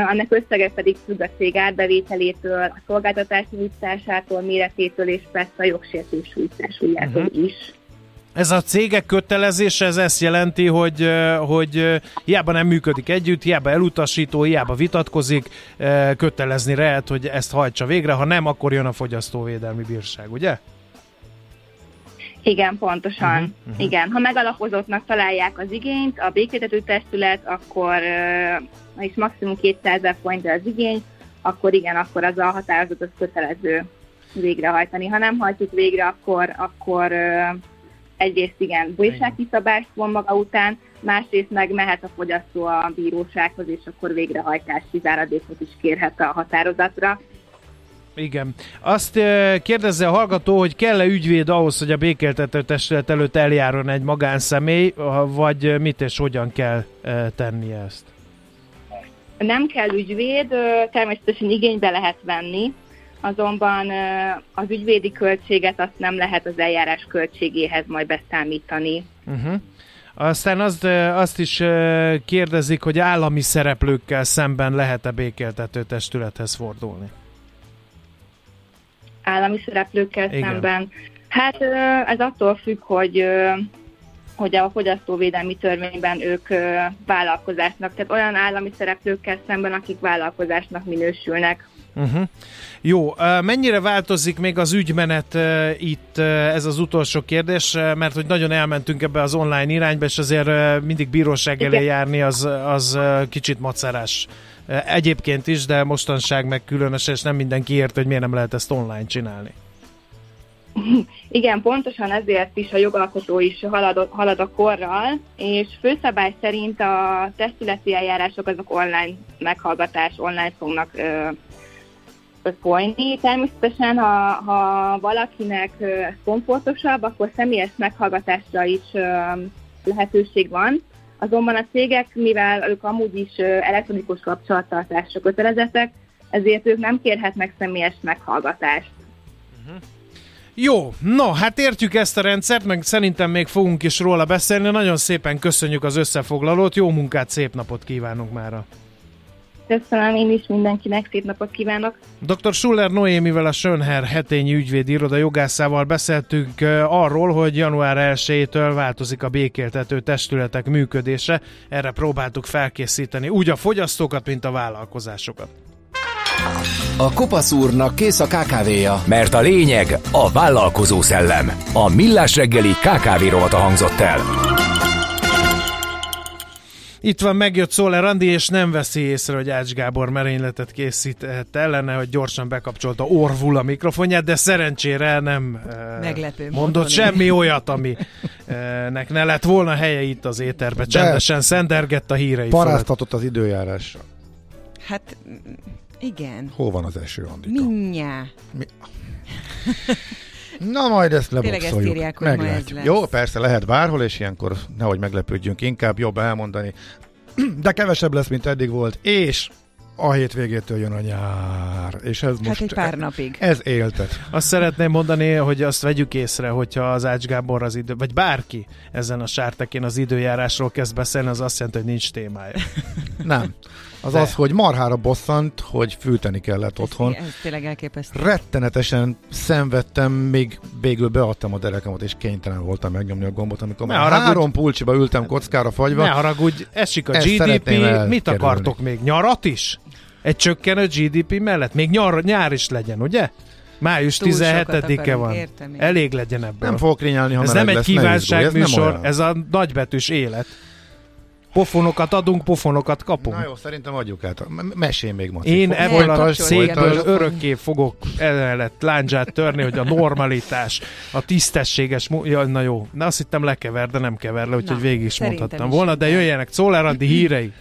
Speaker 8: annak összege pedig függ a cég árbevételétől, a szolgáltatás nyújtásától, méretétől és persze a jogsértés sújtásújától uh-huh. is.
Speaker 3: Ez a cégek kötelezése, ez ezt jelenti, hogy, hogy hiába nem működik együtt, hiába elutasító, hiába vitatkozik, kötelezni lehet, hogy ezt hajtsa végre, ha nem, akkor jön a fogyasztóvédelmi bírság, ugye?
Speaker 8: Igen, pontosan. Uh-huh, uh-huh. Igen, ha megalapozottnak találják az igényt, a békétető testület, akkor uh, és maximum 200 ezer forint az igény, akkor igen, akkor az a határozat az kötelező végrehajtani. Ha nem hajtjuk végre, akkor, akkor egyrészt igen, bírságkiszabást von maga után, másrészt meg mehet a fogyasztó a bírósághoz, és akkor végrehajtási záradékot is kérhet a határozatra.
Speaker 3: Igen. Azt kérdezze a hallgató, hogy kell-e ügyvéd ahhoz, hogy a békéltető testület előtt eljárjon egy magánszemély, vagy mit és hogyan kell ö, tennie ezt?
Speaker 8: Nem kell ügyvéd, természetesen igénybe lehet venni, azonban az ügyvédi költséget azt nem lehet az eljárás költségéhez majd beszámítani.
Speaker 3: Uh-huh. Aztán azt, azt is kérdezik, hogy állami szereplőkkel szemben lehet-e békéltető testülethez fordulni.
Speaker 8: Állami szereplőkkel
Speaker 3: Igen.
Speaker 8: Szemben. Hát ez attól függ, hogy hogy a fogyasztóvédelmi törvényben ők vállalkozásnak, tehát olyan állami szereplőkkel szemben, akik vállalkozásnak minősülnek.
Speaker 3: Uh-huh. Jó, mennyire változik még az ügymenet itt, ez az utolsó kérdés, mert hogy nagyon elmentünk ebbe az online irányba, és azért mindig bíróság elé
Speaker 8: Igen.
Speaker 3: járni, az, az kicsit macerás. Egyébként is, de mostanság meg különösen, és nem mindenki ért, hogy miért nem lehet ezt online csinálni. [LAUGHS]
Speaker 8: Igen, pontosan ezért is a jogalkotó is halad, halad a korral, és főszabály szerint a testületi eljárások azok online meghallgatás, online fognak ö, folyni. Természetesen, ha, ha valakinek komfortosabb, akkor személyes meghallgatásra is lehetőség van. Azonban a cégek, mivel ők amúgy is elektronikus kapcsolattartásra kötelezettek, ezért ők nem kérhetnek személyes meghallgatást.
Speaker 3: Jó, no, hát értjük ezt a rendszert, meg szerintem még fogunk is róla beszélni. Nagyon szépen köszönjük az összefoglalót, jó munkát, szép napot kívánunk mára.
Speaker 8: Köszönöm én is mindenkinek, szép napot kívánok!
Speaker 3: Dr. Schuller Noémivel a Schönherr hetényi ügyvédi iroda jogászával beszéltünk arról, hogy január 1-től változik a békéltető testületek működése. Erre próbáltuk felkészíteni úgy a fogyasztókat, mint a vállalkozásokat.
Speaker 2: A kopasz úrnak kész a kávéja.
Speaker 5: Mert a lényeg a vállalkozó szellem. A Millás reggeli KKV rovata hangzott el.
Speaker 3: Itt van, megjött Szóler Andi, és nem veszi észre, hogy Ács Gábor merényletet készített ellene, hogy gyorsan bekapcsolta orvul a mikrofonját, de szerencsére nem eh,
Speaker 9: Meglepő
Speaker 3: mondott
Speaker 9: módon,
Speaker 3: semmi olyat, ami eh, nek ne lett volna helye itt az éterbe. Csendesen szendergett a hírei fölött.
Speaker 4: Paráztatott az időjárásra.
Speaker 9: Hát igen.
Speaker 4: Hol van az eső, Andika?
Speaker 9: Mindjárt.
Speaker 4: Mi? [LAUGHS] Na majd ezt
Speaker 9: Tényleg ezt
Speaker 4: leboxoljuk.
Speaker 9: írják, hogy ma ez
Speaker 4: Meglátjuk.
Speaker 9: lesz.
Speaker 4: Jó, persze lehet bárhol, és ilyenkor nehogy meglepődjünk. Inkább jobb elmondani. [CLEARS THROAT] de kevesebb lesz, mint eddig volt, és a hétvégétől jön a nyár, és ez
Speaker 9: Hát
Speaker 4: most...
Speaker 9: egy pár napig.
Speaker 4: Ez éltet.
Speaker 3: Azt szeretném mondani, hogy azt vegyük észre, hogyha az Ács Gábor az idő, vagy bárki ezen a sártekén az időjárásról kezd beszélni, az azt jelenti, hogy nincs témája.
Speaker 4: Nem. Az
Speaker 3: De.
Speaker 4: az, hogy marhára bosszant, hogy fűteni kellett otthon.
Speaker 9: Ez tényleg elképesztő.
Speaker 4: Rettenetesen szenvedtem, még végül beadtam a derekamat, és kénytelen voltam megnyomni a gombot, amikor
Speaker 3: Ne
Speaker 4: már
Speaker 3: haragudj.
Speaker 4: három pulcsiba ültem kockára fagyva.
Speaker 3: Ne haragudj, esik a
Speaker 4: Ezt
Speaker 3: GDP, mit akartok még? Nyarat is? Egy csökkenő GDP mellett? Még nyar, nyár is legyen, ugye? Május
Speaker 9: Túl sokat
Speaker 3: 17-e
Speaker 9: akarunk,
Speaker 3: van.
Speaker 9: értem.
Speaker 3: Elég legyen ebből.
Speaker 4: Nem fogok rinyálni, ha
Speaker 3: ez nem egy
Speaker 4: izgulj,
Speaker 3: kívánságműsor,
Speaker 4: ez,
Speaker 3: ez a nagybetűs élet. Pofonokat adunk, pofonokat kapunk.
Speaker 4: Na jó, szerintem adjuk át. Mesélj még, Maci.
Speaker 3: Én ebből a székből örökké fogok ellenett láncsát törni, hogy a normalitás, a tisztességes... Mu- ja, na jó, na azt hittem lekever, de nem kever le, úgyhogy végig is mondhattam volna, de jöjjenek Czoller Andi hírei.